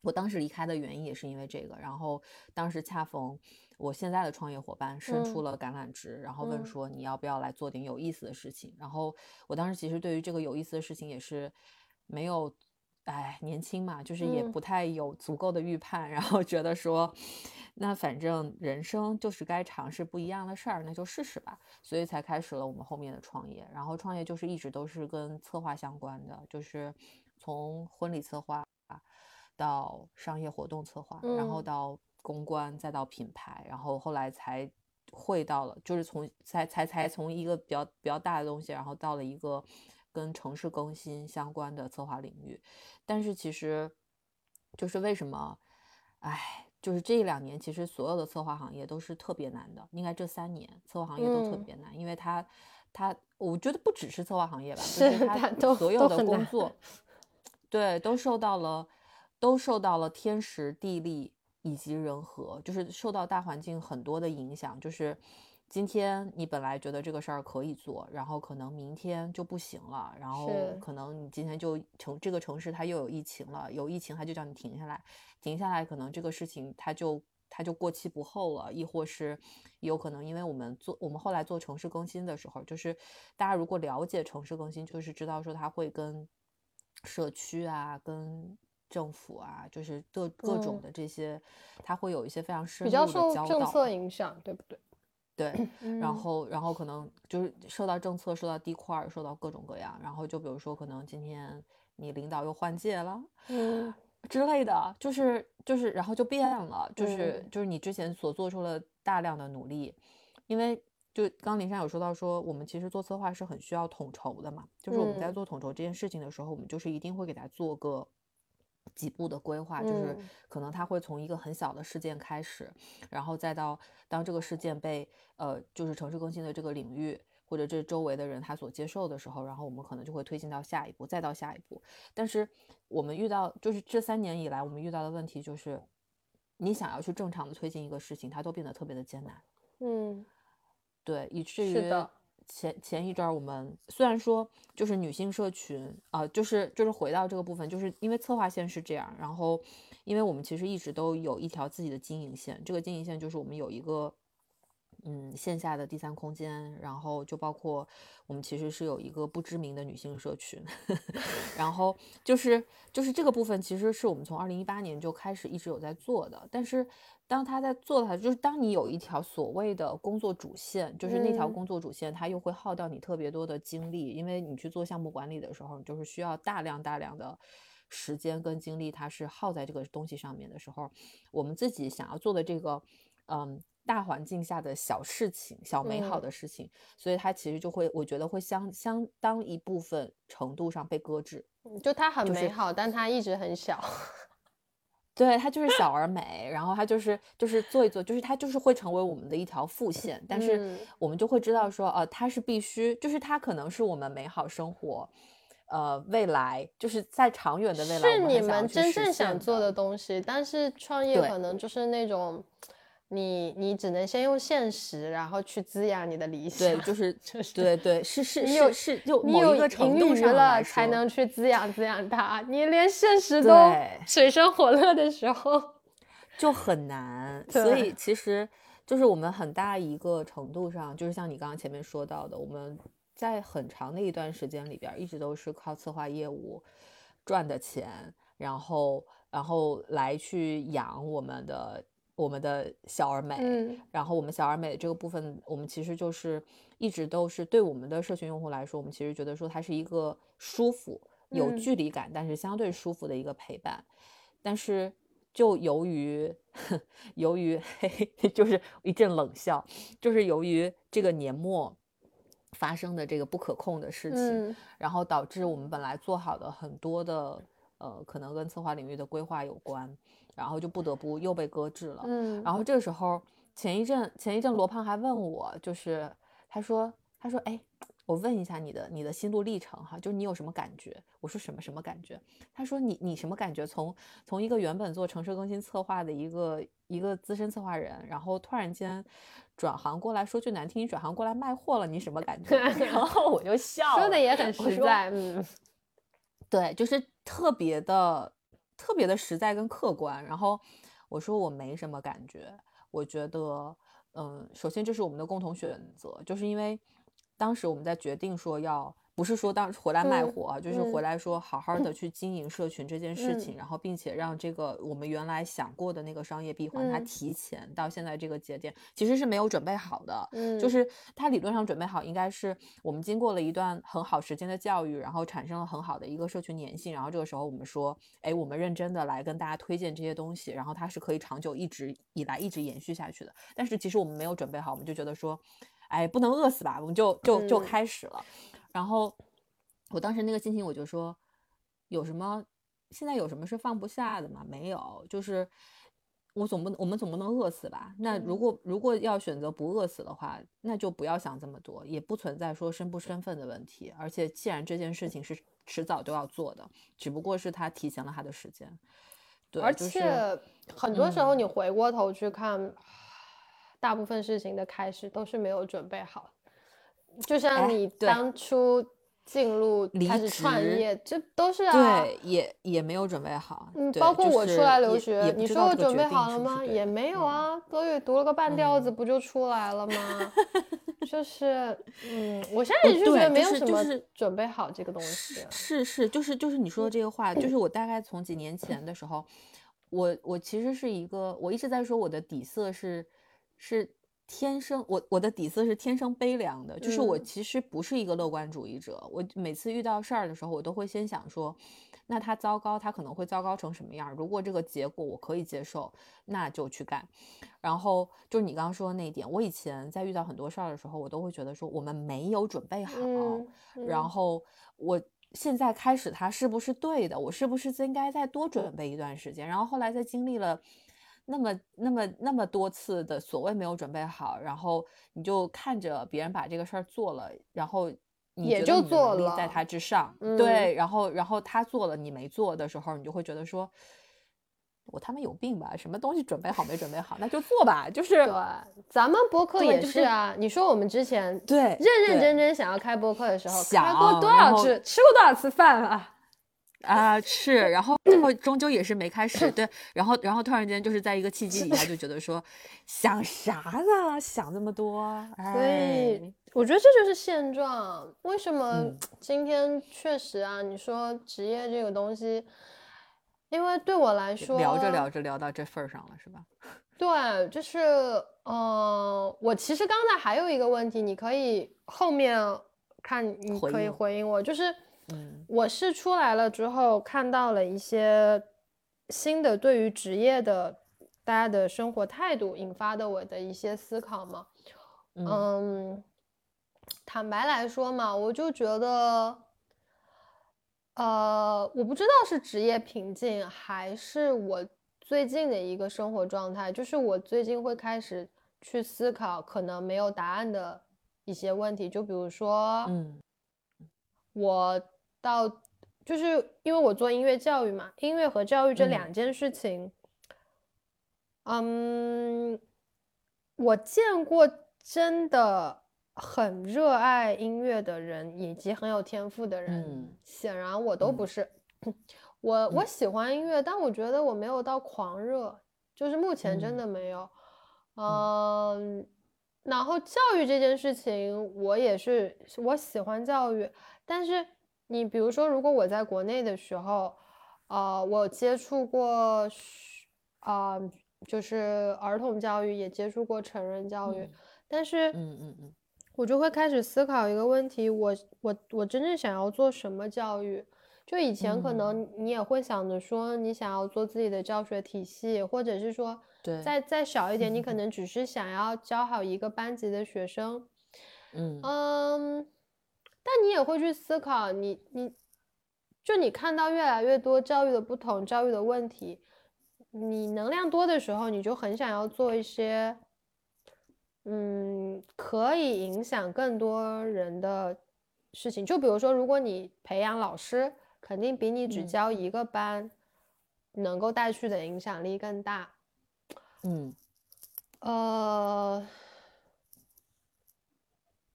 我当时离开的原因也是因为这个。然后当时恰逢我现在的创业伙伴伸出了橄榄枝，然后问说你要不要来做点有意思的事情？然后我当时其实对于这个有意思的事情也是没有。哎，年轻嘛，就是也不太有足够的预判，然后觉得说，那反正人生就是该尝试不一样的事儿，那就试试吧。所以才开始了我们后面的创业。然后创业就是一直都是跟策划相关的，就是从婚礼策划到商业活动策划，然后到公关，再到品牌，然后后来才会到了，就是从才才才从一个比较比较大的东西，然后到了一个。跟城市更新相关的策划领域，但是其实就是为什么，哎，就是这一两年，其实所有的策划行业都是特别难的。应该这三年策划行业都特别难，因为它，它，我觉得不只是策划行业吧，就是它所有的工作，对，都受到了，都受到了天时地利以及人和，就是受到大环境很多的影响，就是。今天你本来觉得这个事儿可以做，然后可能明天就不行了，然后可能你今天就城这个城市它又有疫情了，有疫情它就叫你停下来，停下来可能这个事情它就它就过期不候了，亦或是有可能因为我们做我们后来做城市更新的时候，就是大家如果了解城市更新，就是知道说它会跟社区啊、跟政府啊，就是各各种的这些，它会有一些非常深入的交道，政策影响，对不对？对，然后，然后可能就是受到政策、受到地块、受到各种各样，然后就比如说，可能今天你领导又换届了，嗯之类的，就是就是，然后就变了，就是。就是你之前所做出了大量的努力，因为就刚林珊有说到说，我们其实做策划是很需要统筹的嘛，就是我们在做统筹这件事情的时候，我们就是一定会给他做个。几步的规划，就是可能他会从一个很小的事件开始，然后再到当这个事件被呃，就是城市更新的这个领域或者这周围的人他所接受的时候，然后我们可能就会推进到下一步，再到下一步。但是我们遇到就是这三年以来，我们遇到的问题就是，你想要去正常的推进一个事情，它都变得特别的艰难。嗯，对，以至于前前一阵儿我们虽然说就是女性社群啊，就是就是回到这个部分，就是因为策划线是这样，然后因为我们其实一直都有一条自己的经营线，这个经营线就是我们有一个。嗯，线下的第三空间，然后就包括我们其实是有一个不知名的女性社群，然后就是就是这个部分其实是我们从二零一八年就开始一直有在做的。但是当他在做它，就是当你有一条所谓的工作主线，就是那条工作主线，它又会耗掉你特别多的精力，因为你去做项目管理的时候，你就是需要大量大量的时间跟精力，它是耗在这个东西上面的时候，我们自己想要做的这个，嗯。大环境下的小事情、小美好的事情，所以它其实就会，我觉得会相相当一部分程度上被搁置。就它很美好，但它一直很小。对，它就是小而美，然后它就是就是做一做，就是它就是会成为我们的一条副线。但是我们就会知道说，呃，它是必须，就是它可能是我们美好生活，呃，未来就是在长远的未来是你们真正想做的东西。但是创业可能就是那种。你你只能先用现实，然后去滋养你的理想。对，就是 就是对对是是是是，就你有盈余了才能去滋养滋养它。你连现实都水深火热的时候，就很难。所以其实就是我们很大一个程度上，就是像你刚刚前面说到的，我们在很长的一段时间里边，一直都是靠策划业务赚的钱，然后然后来去养我们的。我们的小而美，然后我们小而美这个部分，我们其实就是一直都是对我们的社群用户来说，我们其实觉得说它是一个舒服、有距离感，但是相对舒服的一个陪伴。但是就由于由于就是一阵冷笑，就是由于这个年末发生的这个不可控的事情，然后导致我们本来做好的很多的呃，可能跟策划领域的规划有关。然后就不得不又被搁置了。嗯，然后这个时候，前一阵前一阵罗胖还问我，就是他说他说哎，我问一下你的你的心路历程哈，就是你有什么感觉？我说什么什么感觉？他说你你什么感觉？从从一个原本做城市更新策划的一个一个资深策划人，然后突然间转行过来说句难听，你转行过来卖货了，你什么感觉？然后我就笑，说的也很实在，嗯，对，就是特别的。特别的实在跟客观，然后我说我没什么感觉，我觉得，嗯，首先这是我们的共同选择，就是因为当时我们在决定说要。不是说当时回来卖货，就是回来说好好的 去经营社群这件事情，然后并且让这个我们原来想过的那个商业闭环，它提前到现在这个节点，其实是没有准备好的。嗯，就是它理论上准备好，应该是我们经过了一段很好时间的教育，然后产生了很好的一个社群粘性，然后这个时候我们说，哎，我们认真的来跟大家推荐这些东西，然后它是可以长久一直以来一直延续下去的。但是其实我们没有准备好，我们就觉得说，哎，不能饿死吧，我们就就就开始了。然后，我当时那个心情，我就说，有什么现在有什么是放不下的吗？没有，就是我总不我们总不能饿死吧？那如果如果要选择不饿死的话，那就不要想这么多，也不存在说身不身份的问题。而且既然这件事情是迟早都要做的，只不过是他提前了他的时间。对，而且很多时候你回过头去看，大部分事情的开始都是没有准备好。就像你当初进入开始创业，这都是啊，对，也也没有准备好。嗯，包括我出来留学，你说我准备好了吗？也没有啊，德语读了个半吊子，不就出来了吗？就 是，嗯，我现在也是觉得没有什么准备好这个东西。是是，就是就是你说的这个话，就是我大概从几年前的时候，我我其实是一个，我一直在说我的底色是是。天生我我的底色是天生悲凉的，就是我其实不是一个乐观主义者。我每次遇到事儿的时候，我都会先想说，那他糟糕，他可能会糟糕成什么样？如果这个结果我可以接受，那就去干。然后就是你刚刚说的那一点，我以前在遇到很多事儿的时候，我都会觉得说我们没有准备好。然后我现在开始，他是不是对的？我是不是应该再多准备一段时间？然后后来在经历了。那么那么那么多次的所谓没有准备好，然后你就看着别人把这个事儿做了，然后也就做了，在他之上，对，然后然后他做了你没做的时候，你就会觉得说。我他妈有病吧？什么东西准备好没准备好，那就做吧。就是对，咱们播客也是啊。你说我们之前对认认真真想要开播客的时候，开过多少次，吃过多少次饭啊？啊，是，然后最后终究也是没开始。对，然后然后突然间就是在一个契机底下就觉得说，想啥呢？想那么多。所以我觉得这就是现状。为什么今天确实啊？你说职业这个东西。因为对我来说，聊着聊着聊到这份儿上了，是吧？对，就是，呃，我其实刚才还有一个问题，你可以后面看，你可以回应我，就是，嗯，我是出来了之后看到了一些新的对于职业的大家的生活态度引发的我的一些思考嘛，嗯，坦白来说嘛，我就觉得。呃，我不知道是职业瓶颈，还是我最近的一个生活状态，就是我最近会开始去思考可能没有答案的一些问题，就比如说，嗯，我到就是因为我做音乐教育嘛，音乐和教育这两件事情，嗯，我见过真的。很热爱音乐的人，以及很有天赋的人，显然我都不是。我我喜欢音乐，但我觉得我没有到狂热，就是目前真的没有。嗯，然后教育这件事情，我也是我喜欢教育，但是你比如说，如果我在国内的时候，呃，我接触过，啊，就是儿童教育，也接触过成人教育，但是，嗯嗯嗯。我就会开始思考一个问题：我我我真正想要做什么教育？就以前可能你也会想着说，你想要做自己的教学体系，或者是说，再再小一点，你可能只是想要教好一个班级的学生。嗯嗯，但你也会去思考，你你就你看到越来越多教育的不同，教育的问题，你能量多的时候，你就很想要做一些。嗯，可以影响更多人的事情，就比如说，如果你培养老师，肯定比你只教一个班能够带去的影响力更大。嗯，呃，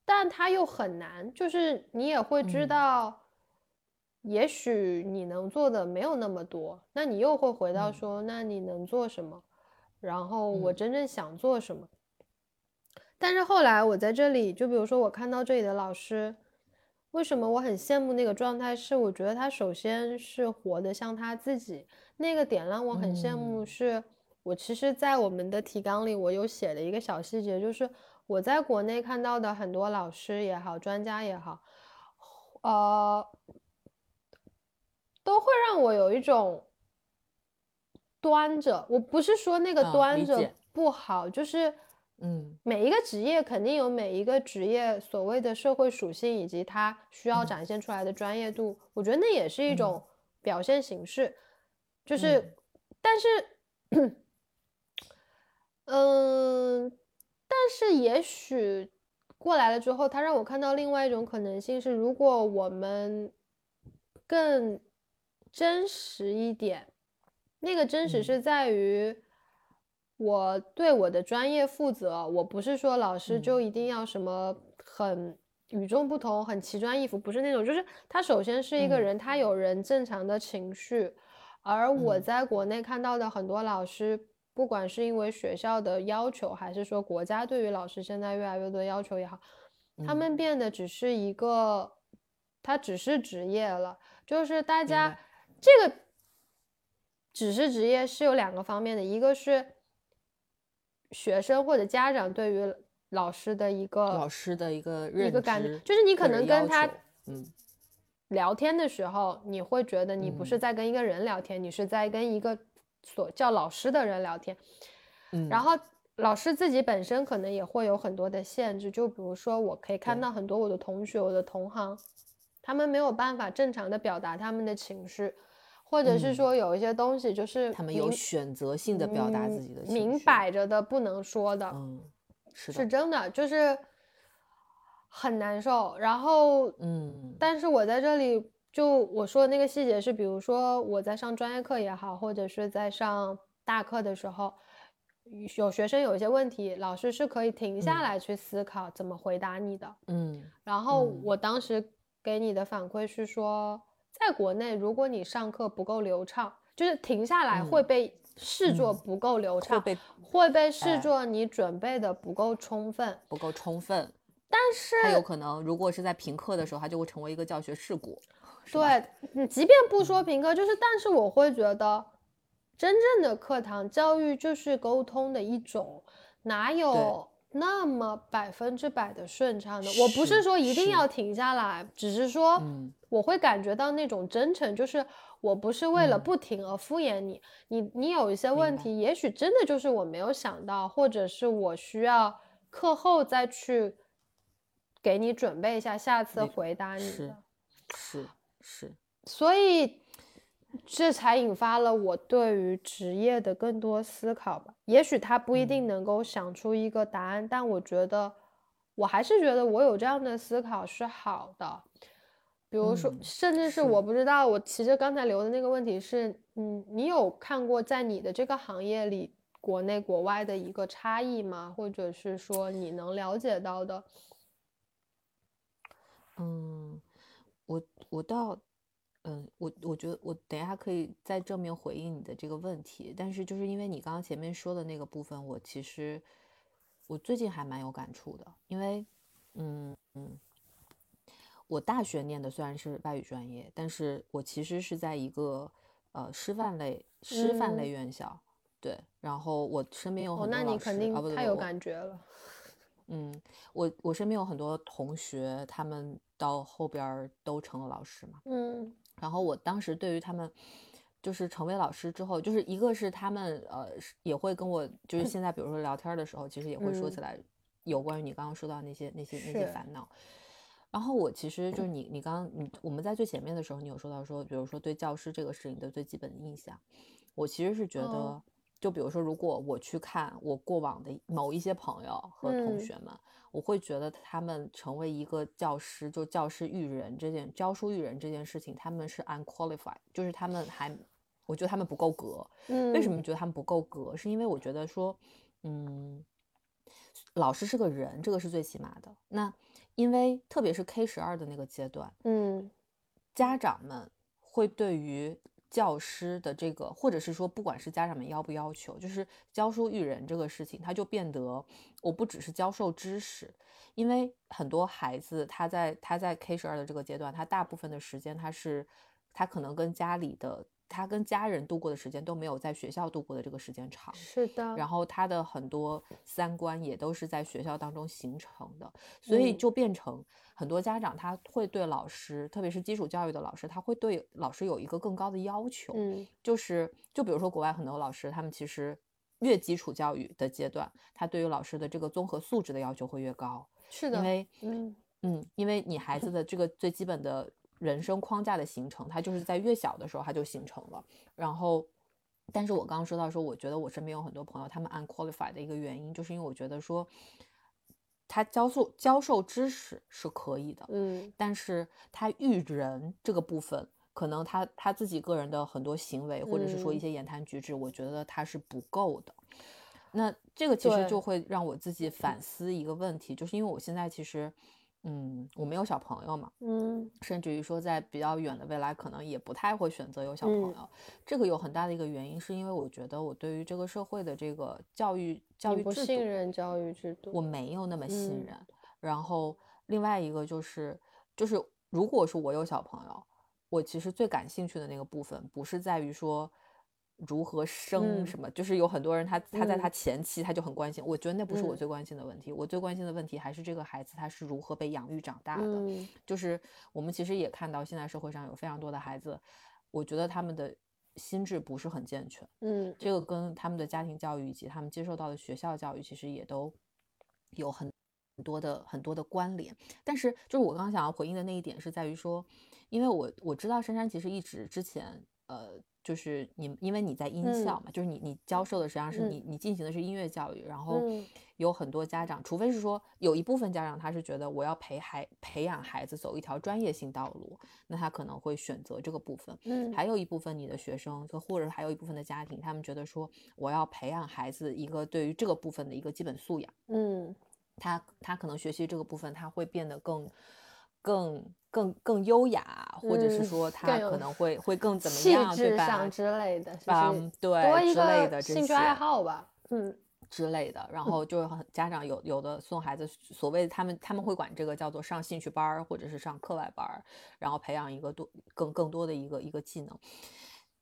但他又很难，就是你也会知道，也许你能做的没有那么多，那你又会回到说，那你能做什么？然后我真正想做什么？但是后来我在这里，就比如说我看到这里的老师，为什么我很羡慕那个状态？是我觉得他首先是活得像他自己，那个点让我很羡慕。是我其实，在我们的提纲里，我有写了一个小细节，就是我在国内看到的很多老师也好，专家也好，呃，都会让我有一种端着。我不是说那个端着不好，就是。嗯，每一个职业肯定有每一个职业所谓的社会属性以及它需要展现出来的专业度，我觉得那也是一种表现形式。就是，但是，嗯，但是也许过来了之后，他让我看到另外一种可能性是，如果我们更真实一点，那个真实是在于。我对我的专业负责，我不是说老师就一定要什么很与众不同、很奇装异服，不是那种，就是他首先是一个人，他有人正常的情绪，而我在国内看到的很多老师，不管是因为学校的要求，还是说国家对于老师现在越来越多要求也好，他们变得只是一个，他只是职业了，就是大家这个只是职业是有两个方面的，一个是。学生或者家长对于老师的一个老师的一个一个感觉，就是你可能跟他嗯。聊天的时候，你会觉得你不是在跟一个人聊天，你是在跟一个所叫老师的人聊天。嗯，然后老师自己本身可能也会有很多的限制，就比如说我可以看到很多我的同学、我的同行，他们没有办法正常的表达他们的情绪，或者是说有一些东西就是他们有选择性的表达自己的情绪，明摆着的不能说的，嗯，是是真的，就是很难受。然后，嗯，但是我在这里就我说的那个细节是，比如说我在上专业课也好，或者是在上大课的时候，有学生有一些问题，老师是可以停下来去思考怎么回答你的，嗯。然后我当时给你的反馈是说。在国内，如果你上课不够流畅，就是停下来会被视作不够流畅，会被会被视作你准备的不够充分，不够充分。但是它有可能，如果是在评课的时候，它就会成为一个教学事故。对，你即便不说评课，就是，但是我会觉得，真正的课堂教育就是沟通的一种，哪有那么百分之百的顺畅的？我不是说一定要停下来，只是说。我会感觉到那种真诚，就是我不是为了不停而敷衍你，你你有一些问题，也许真的就是我没有想到，或者是我需要课后再去给你准备一下，下次回答你的，是是，所以这才引发了我对于职业的更多思考吧。也许他不一定能够想出一个答案，但我觉得我还是觉得我有这样的思考是好的。比如说，甚至是我不知道，我其实刚才留的那个问题是，嗯，你有看过在你的这个行业里，国内国外的一个差异吗？或者是说你能了解到的？嗯，我我倒，嗯，我我觉得我等一下可以再正面回应你的这个问题，但是就是因为你刚刚前面说的那个部分，我其实我最近还蛮有感触的，因为，嗯嗯。我大学念的虽然是外语专业，但是我其实是在一个呃师范类师范类院校，对。然后我身边有很多老师，那你肯定太有感觉了。嗯，我我身边有很多同学，他们到后边都成了老师嘛。嗯。然后我当时对于他们，就是成为老师之后，就是一个是他们呃也会跟我，就是现在比如说聊天的时候，其实也会说起来有关于你刚刚说到那些那些那些烦恼。然后我其实就是你，你刚刚你我们在最前面的时候，你有说到说，比如说对教师这个事情的最基本的印象，我其实是觉得，就比如说如果我去看我过往的某一些朋友和同学们，我会觉得他们成为一个教师，就教师育人这件教书育人这件事情，他们是 unqualified，就是他们还，我觉得他们不够格。嗯，为什么觉得他们不够格？是因为我觉得说，嗯，老师是个人，这个是最起码的。那因为特别是 K 十二的那个阶段，嗯，家长们会对于教师的这个，或者是说，不管是家长们要不要求，就是教书育人这个事情，他就变得我不只是教授知识，因为很多孩子他在他在 K 十二的这个阶段，他大部分的时间他是他可能跟家里的。他跟家人度过的时间都没有在学校度过的这个时间长，是的。然后他的很多三观也都是在学校当中形成的，所以就变成很多家长他会对老师，特别是基础教育的老师，他会对老师有一个更高的要求。嗯，就是就比如说国外很多老师，他们其实越基础教育的阶段，他对于老师的这个综合素质的要求会越高。是的，因为嗯嗯，因为你孩子的这个最基本的。人生框架的形成，它就是在越小的时候它就形成了。然后，但是我刚刚说到说，我觉得我身边有很多朋友，他们 unqualified 的一个原因，就是因为我觉得说，他教授教授知识是可以的，嗯，但是他育人这个部分，可能他他自己个人的很多行为，或者是说一些言谈举止，我觉得他是不够的。那这个其实就会让我自己反思一个问题，就是因为我现在其实。嗯，我没有小朋友嘛，嗯，甚至于说在比较远的未来，可能也不太会选择有小朋友。这个有很大的一个原因，是因为我觉得我对于这个社会的这个教育教育制度，不信任教育制度，我没有那么信任。然后另外一个就是，就是如果是我有小朋友，我其实最感兴趣的那个部分，不是在于说。如何生什么？就是有很多人，他他在他前期他就很关心。我觉得那不是我最关心的问题，我最关心的问题还是这个孩子他是如何被养育长大的。就是我们其实也看到，现在社会上有非常多的孩子，我觉得他们的心智不是很健全。嗯，这个跟他们的家庭教育以及他们接受到的学校教育其实也都有很很多的很多的关联。但是，就是我刚刚想要回应的那一点是在于说，因为我我知道珊珊其实一直之前。呃。就是你，因为你在音校嘛，就是你你教授的实际上是你你进行的是音乐教育，然后有很多家长，除非是说有一部分家长他是觉得我要培孩培养孩子走一条专业性道路，那他可能会选择这个部分。嗯，还有一部分你的学生，或者还有一部分的家庭，他们觉得说我要培养孩子一个对于这个部分的一个基本素养。嗯，他他可能学习这个部分，他会变得更。更更更优雅，或者是说他可能会会更怎么样，对吧？之类的，嗯，对，之类的兴趣爱好吧，嗯，之类的。然后就是家长有有的送孩子，所谓他们他们会管这个叫做上兴趣班儿，或者是上课外班儿，然后培养一个多更更多的一个一个技能。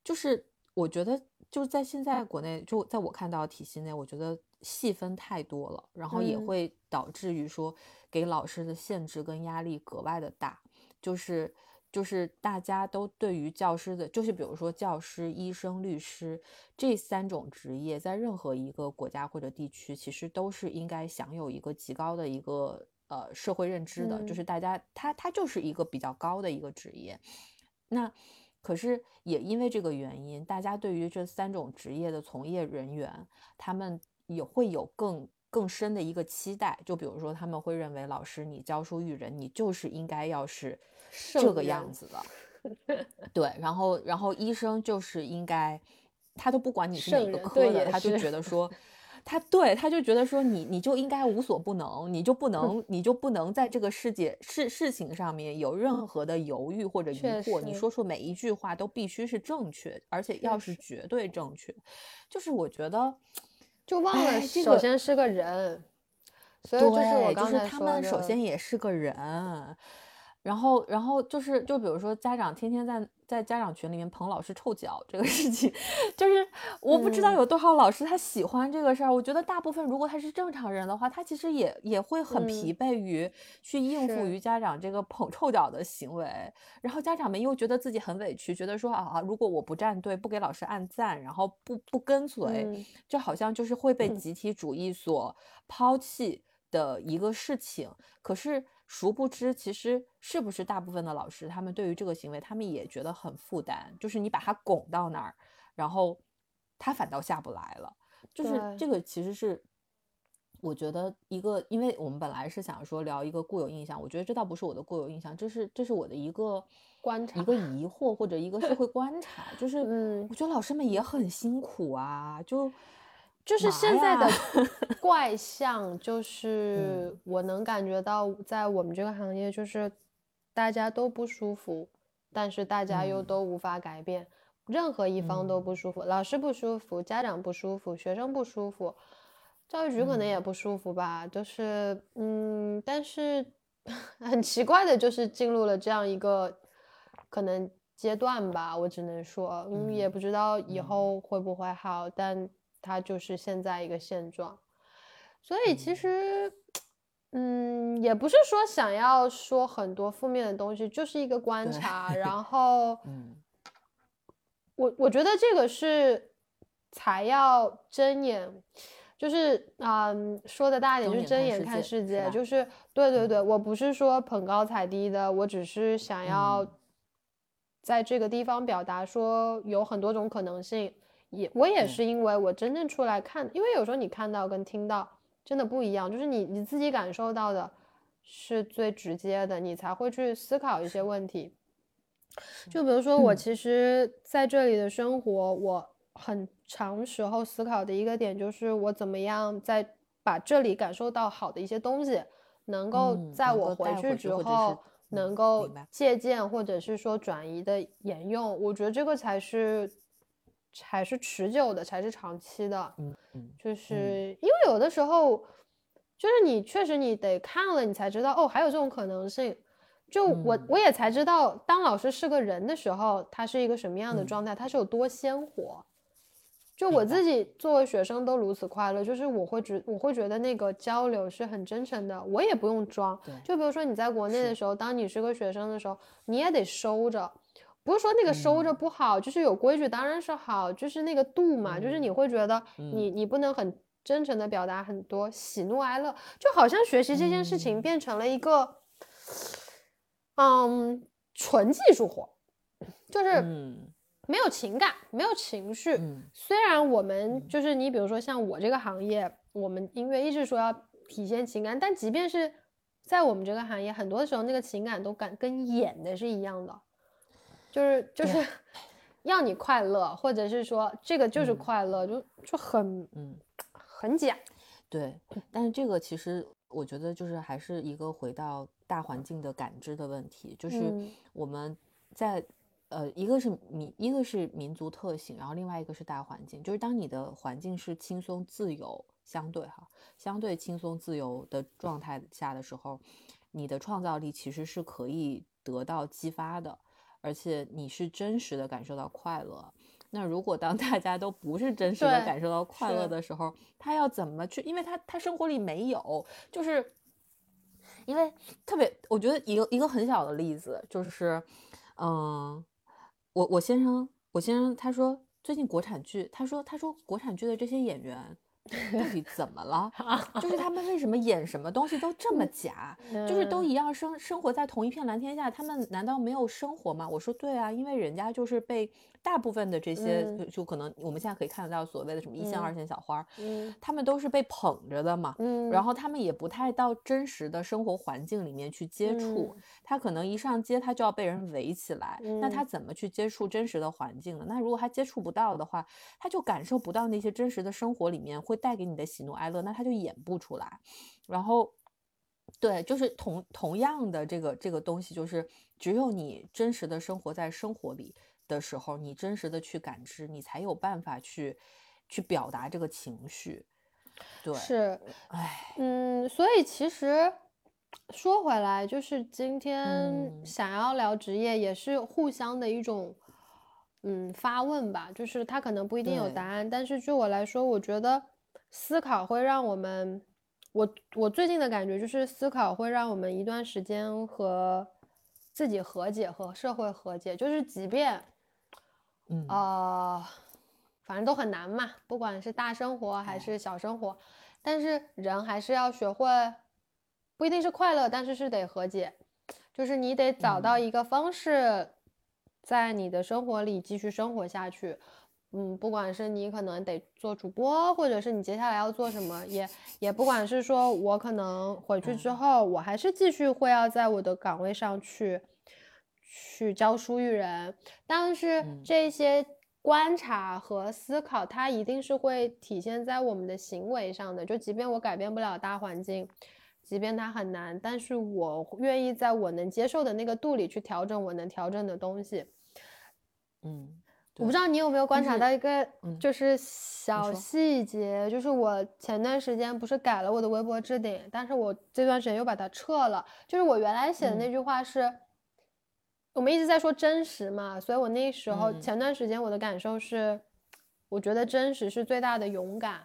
就是我觉得就是在现在国内，就在我看到体系内，我觉得细分太多了，然后也会导致于说。给老师的限制跟压力格外的大，就是就是大家都对于教师的，就是比如说教师、医生、律师这三种职业，在任何一个国家或者地区，其实都是应该享有一个极高的一个呃社会认知的，就是大家他他就是一个比较高的一个职业。那可是也因为这个原因，大家对于这三种职业的从业人员，他们也会有更。更深的一个期待，就比如说，他们会认为老师你教书育人，你就是应该要是这个样子的，对。然后，然后医生就是应该，他都不管你是哪个科的，他就觉得说，他对他就觉得说，你你就应该无所不能，你就不能，你就不能在这个世界事事情上面有任何的犹豫或者疑惑，你说出每一句话都必须是正确，而且要是绝对正确，就是我觉得。就忘了，首先是个人，所以就是我刚才说的，他们首先也是个人。然后，然后就是，就比如说家长天天在在家长群里面捧老师臭脚这个事情，就是我不知道有多少老师他喜欢这个事儿。我觉得大部分如果他是正常人的话，他其实也也会很疲惫于去应付于家长这个捧臭脚的行为。然后家长们又觉得自己很委屈，觉得说啊，如果我不站队，不给老师按赞，然后不不跟随，就好像就是会被集体主义所抛弃的一个事情。可是。殊不知，其实是不是大部分的老师，他们对于这个行为，他们也觉得很负担。就是你把他拱到那儿，然后他反倒下不来了。就是这个，其实是我觉得一个，因为我们本来是想说聊一个固有印象，我觉得这倒不是我的固有印象，这是这是我的一个观察，一个疑惑或者一个社会观察。就是，嗯，我觉得老师们也很辛苦啊，就。就是现在的 怪象，就是我能感觉到，在我们这个行业，就是大家都不舒服，但是大家又都无法改变，任何一方都不舒服，老师不舒服，家长不舒服，学生不舒服，教育局可能也不舒服吧。就是嗯，但是 很奇怪的，就是进入了这样一个可能阶段吧，我只能说，嗯，也不知道以后会不会好，但。它就是现在一个现状，所以其实，嗯，也不是说想要说很多负面的东西，就是一个观察。然后，嗯，我我觉得这个是才要睁眼，就是嗯，说的大一点，就是睁眼看世界，就是对对对，我不是说捧高踩低的，我只是想要在这个地方表达说有很多种可能性。也我也是因为我真正出来看，因为有时候你看到跟听到真的不一样，就是你你自己感受到的是最直接的，你才会去思考一些问题。就比如说我其实在这里的生活，我很长时候思考的一个点就是我怎么样在把这里感受到好的一些东西，能够在我回去之后能够借鉴或者是说转移的沿用，我觉得这个才是。才是持久的，才是长期的。嗯嗯，就是因为有的时候，就是你确实你得看了，你才知道哦，还有这种可能性。就我我也才知道，当老师是个人的时候，他是一个什么样的状态，他是有多鲜活。就我自己作为学生都如此快乐，就是我会觉我会觉得那个交流是很真诚的，我也不用装。就比如说你在国内的时候，当你是个学生的时候，你也得收着。不是说那个收着不好，就是有规矩当然是好，就是那个度嘛，就是你会觉得你你不能很真诚的表达很多喜怒哀乐，就好像学习这件事情变成了一个，嗯，纯技术活，就是没有情感，没有情绪。虽然我们就是你，比如说像我这个行业，我们音乐一直说要体现情感，但即便是在我们这个行业，很多时候那个情感都感跟演的是一样的，就是就是要你快乐，或者是说这个就是快乐，就就很嗯很假。对，但是这个其实我觉得就是还是一个回到大环境的感知的问题，就是我们在。呃，一个是民，一个是民族特性，然后另外一个是大环境。就是当你的环境是轻松自由，相对哈，相对轻松自由的状态下的时候，你的创造力其实是可以得到激发的，而且你是真实的感受到快乐。那如果当 大家都不是真实的感受到快乐的时候，他要怎么去？因为他他生活里没有，就是因为特别，我觉得一个一个很小的例子就是，嗯。我我先生，我先生他说最近国产剧，他说他说国产剧的这些演员。到底怎么了？就是他们为什么演什么东西都这么假？就是都一样生生活在同一片蓝天下，他们难道没有生活吗？我说对啊，因为人家就是被大部分的这些，就可能我们现在可以看得到所谓的什么一线二线小花，嗯，他们都是被捧着的嘛，嗯，然后他们也不太到真实的生活环境里面去接触，他可能一上街他就要被人围起来，那他怎么去接触真实的环境呢？那如果他接触不到的话，他就感受不到那些真实的生活里面会。带给你的喜怒哀乐，那他就演不出来。然后，对，就是同同样的这个这个东西，就是只有你真实的生活在生活里的时候，你真实的去感知，你才有办法去去表达这个情绪。对，是，哎，嗯，所以其实说回来，就是今天想要聊职业，也是互相的一种。嗯，发问吧，就是他可能不一定有答案，但是据我来说，我觉得。思考会让我们，我我最近的感觉就是思考会让我们一段时间和自己和解，和社会和解。就是即便，嗯。啊，反正都很难嘛，不管是大生活还是小生活，但是人还是要学会，不一定是快乐，但是是得和解，就是你得找到一个方式，在你的生活里继续生活下去。嗯，不管是你可能得做主播，或者是你接下来要做什么，也也不管是说我可能回去之后，我还是继续会要在我的岗位上去去教书育人，但是这些观察和思考，它一定是会体现在我们的行为上的。就即便我改变不了大环境，即便它很难，但是我愿意在我能接受的那个度里去调整我能调整的东西。嗯。我不知道你有没有观察到一个，就是小细节，就是我前段时间不是改了我的微博置顶，但是我这段时间又把它撤了。就是我原来写的那句话是，我们一直在说真实嘛，所以我那时候前段时间我的感受是，我觉得真实是最大的勇敢。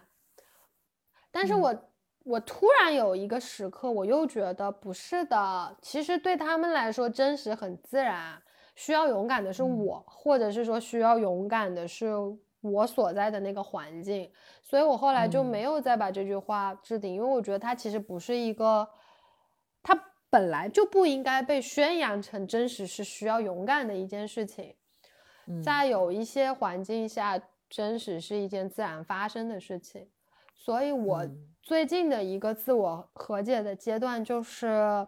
但是我我突然有一个时刻，我又觉得不是的，其实对他们来说，真实很自然。需要勇敢的是我，或者是说需要勇敢的是我所在的那个环境，所以我后来就没有再把这句话置顶，因为我觉得它其实不是一个，它本来就不应该被宣扬成真实是需要勇敢的一件事情，在有一些环境下，真实是一件自然发生的事情，所以我最近的一个自我和解的阶段就是。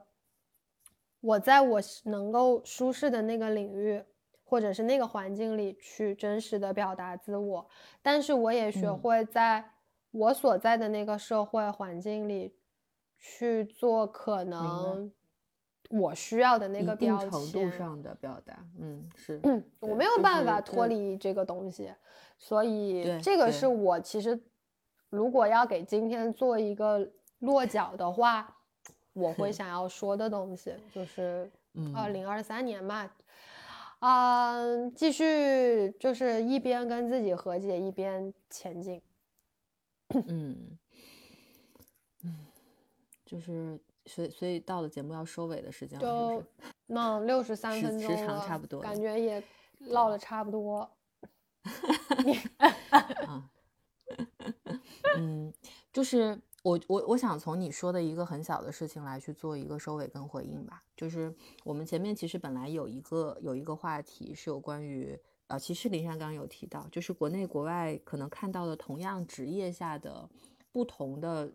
我在我能够舒适的那个领域，或者是那个环境里去真实的表达自我，但是我也学会在我所在的那个社会环境里去做可能我需要的那个标签程度上的表达。嗯，是，我没有办法脱离这个东西，所以这个是我其实如果要给今天做一个落脚的话。我会想要说的东西就是，二零二三年嘛，嗯，继续就是一边跟自己和解，一边前进。嗯，嗯，就是所以所以到了节目要收尾的时间了，是不是？那六十三分钟时长差不多，感觉也唠的差不多。嗯，就是。我我我想从你说的一个很小的事情来去做一个收尾跟回应吧，就是我们前面其实本来有一个有一个话题是有关于啊，其实林珊刚刚有提到，就是国内国外可能看到的同样职业下的不同的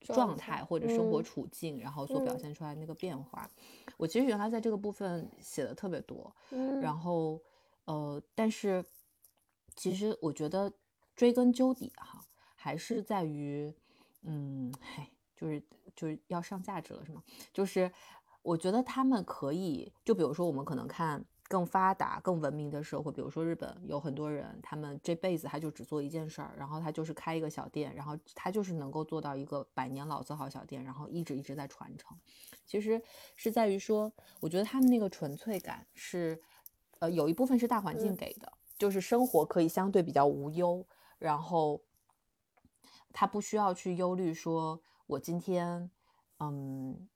状态或者生活处境，然后所表现出来那个变化。我其实原来在这个部分写的特别多，然后呃，但是其实我觉得追根究底哈，还是在于，嗯，嘿，就是就是要上价值了，是吗？就是我觉得他们可以，就比如说我们可能看。更发达、更文明的社会，比如说日本，有很多人，他们这辈子他就只做一件事儿，然后他就是开一个小店，然后他就是能够做到一个百年老字号小店，然后一直一直在传承。其实是在于说，我觉得他们那个纯粹感是，呃，有一部分是大环境给的，就是生活可以相对比较无忧，然后他不需要去忧虑说，我今天，嗯。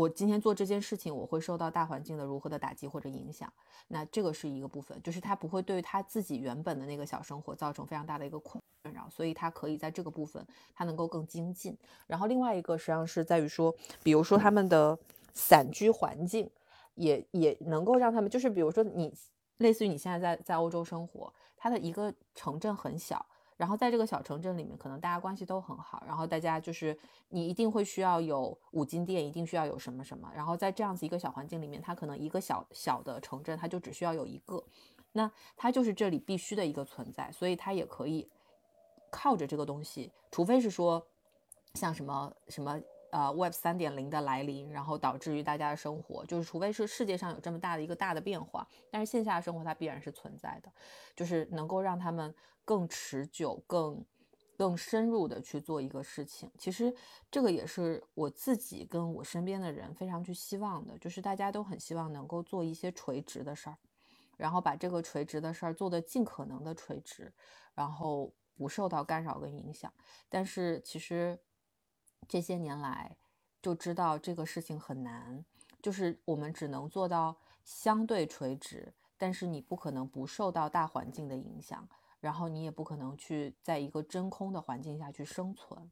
我今天做这件事情，我会受到大环境的如何的打击或者影响？那这个是一个部分，就是他不会对他自己原本的那个小生活造成非常大的一个困扰，所以他可以在这个部分他能够更精进。然后另外一个实际上是在于说，比如说他们的散居环境也也能够让他们，就是比如说你类似于你现在在在欧洲生活，它的一个城镇很小。然后在这个小城镇里面，可能大家关系都很好。然后大家就是你一定会需要有五金店，一定需要有什么什么。然后在这样子一个小环境里面，它可能一个小小的城镇，它就只需要有一个，那它就是这里必须的一个存在。所以它也可以靠着这个东西，除非是说像什么什么。呃，Web 三点零的来临，然后导致于大家的生活，就是除非是世界上有这么大的一个大的变化，但是线下的生活它必然是存在的，就是能够让他们更持久、更更深入的去做一个事情。其实这个也是我自己跟我身边的人非常去希望的，就是大家都很希望能够做一些垂直的事儿，然后把这个垂直的事儿做得尽可能的垂直，然后不受到干扰跟影响。但是其实。这些年来就知道这个事情很难，就是我们只能做到相对垂直，但是你不可能不受到大环境的影响，然后你也不可能去在一个真空的环境下去生存。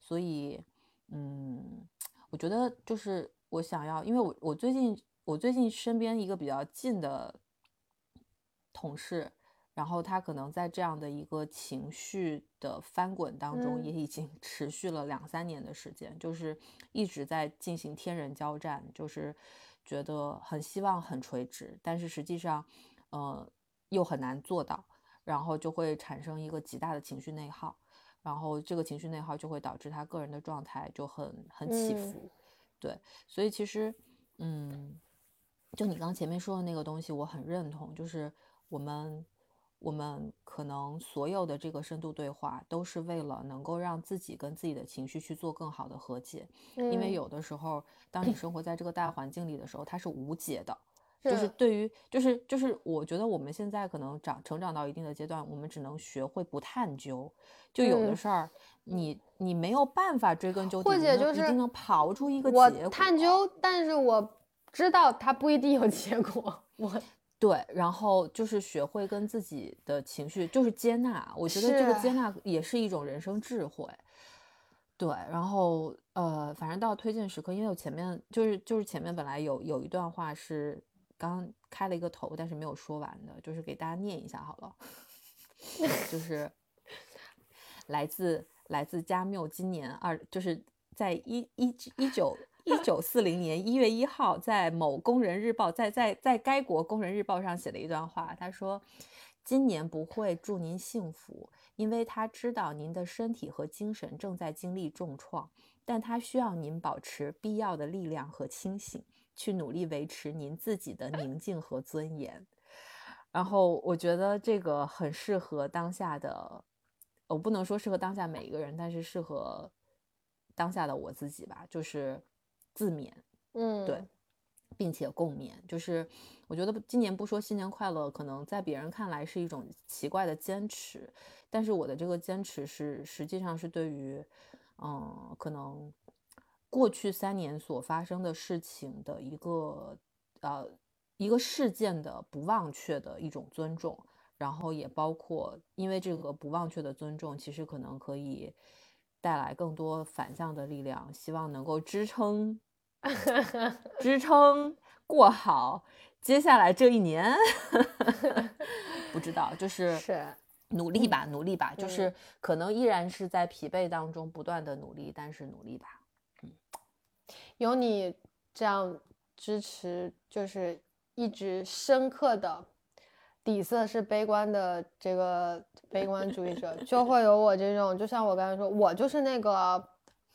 所以，嗯，我觉得就是我想要，因为我我最近我最近身边一个比较近的同事。然后他可能在这样的一个情绪的翻滚当中，也已经持续了两三年的时间，就是一直在进行天人交战，就是觉得很希望很垂直，但是实际上，呃，又很难做到，然后就会产生一个极大的情绪内耗，然后这个情绪内耗就会导致他个人的状态就很很起伏，对，所以其实，嗯，就你刚前面说的那个东西，我很认同，就是我们。我们可能所有的这个深度对话，都是为了能够让自己跟自己的情绪去做更好的和解。因为有的时候，当你生活在这个大环境里的时候，它是无解的。就是对于，就是就是，我觉得我们现在可能长成长到一定的阶段，我们只能学会不探究。就有的事儿，你你没有办法追根究底，或者就是一定能刨出一个结果。探究，但是我知道它不一定有结果。我。对，然后就是学会跟自己的情绪，就是接纳。我觉得这个接纳也是一种人生智慧。对，然后呃，反正到推荐时刻，因为我前面就是就是前面本来有有一段话是刚开了一个头，但是没有说完的，就是给大家念一下好了。就是 来自来自加缪，今年二就是在一一一九。一九四零年一月一号，在某工人日报，在在在该国工人日报上写了一段话。他说：“今年不会祝您幸福，因为他知道您的身体和精神正在经历重创，但他需要您保持必要的力量和清醒，去努力维持您自己的宁静和尊严。”然后我觉得这个很适合当下的，我不能说适合当下每一个人，但是适合当下的我自己吧，就是。自勉，嗯，对，并且共勉，就是我觉得今年不说新年快乐，可能在别人看来是一种奇怪的坚持，但是我的这个坚持是实际上是对于，嗯，可能过去三年所发生的事情的一个呃一个事件的不忘却的一种尊重，然后也包括因为这个不忘却的尊重，其实可能可以。带来更多反向的力量，希望能够支撑 支撑过好接下来这一年。不知道，就是是努力吧，努力吧，就是可能依然是在疲惫当中不断的努力，但是努力吧。嗯，有你这样支持，就是一直深刻的底色是悲观的这个悲观主义者，就会有我这种，就像我刚才说，我就是那个。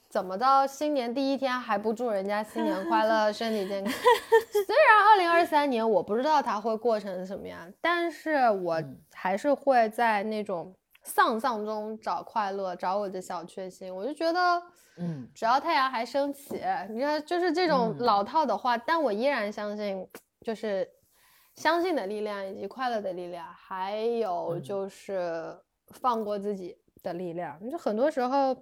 怎么到新年第一天还不祝人家新年快乐、身体健康？虽然二零二三年我不知道它会过成什么样，但是我还是会在那种丧丧中找快乐，找我的小确幸。我就觉得，嗯，只要太阳还升起，你看，就是这种老套的话，但我依然相信，就是相信的力量以及快乐的力量，还有就是放过自己的力量。就很多时候。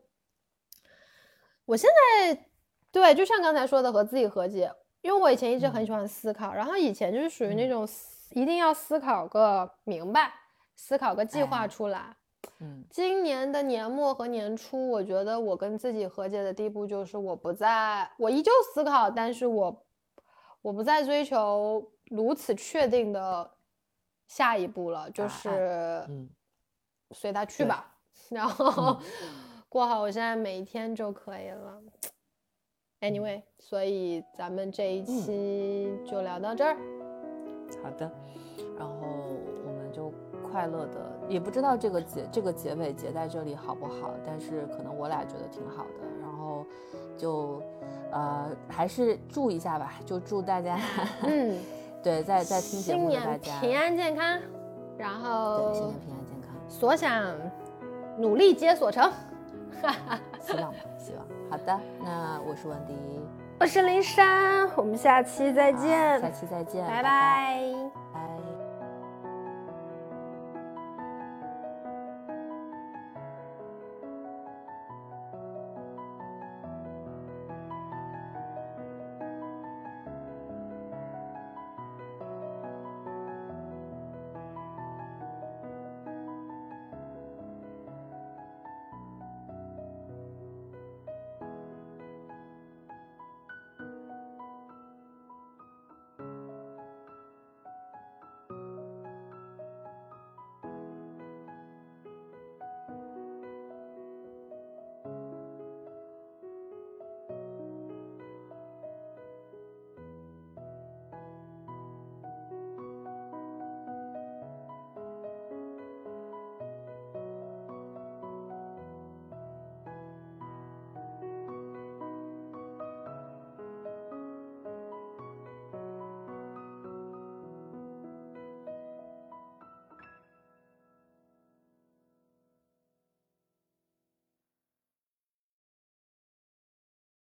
我现在对，就像刚才说的，和自己和解。因为我以前一直很喜欢思考，然后以前就是属于那种一定要思考个明白，思考个计划出来。嗯，今年的年末和年初，我觉得我跟自己和解的地步就是我不再，我依旧思考，但是我我不再追求如此确定的下一步了，就是嗯，随他去吧，然后。过好我现在每一天就可以了。Anyway，所以咱们这一期就聊到这儿。好的，快乐的，也不知道这个结这个结尾结在这里好不好，但是可能我俩觉得挺好的。然后就呃还是祝一下吧，就祝大家，嗯，对，在在听节目的大家平安健康，然后对新年平安健康，所想努力皆所成。希望吧，希望。好的，那我是文迪，我是林珊，我们下期再见，下期再见，拜拜。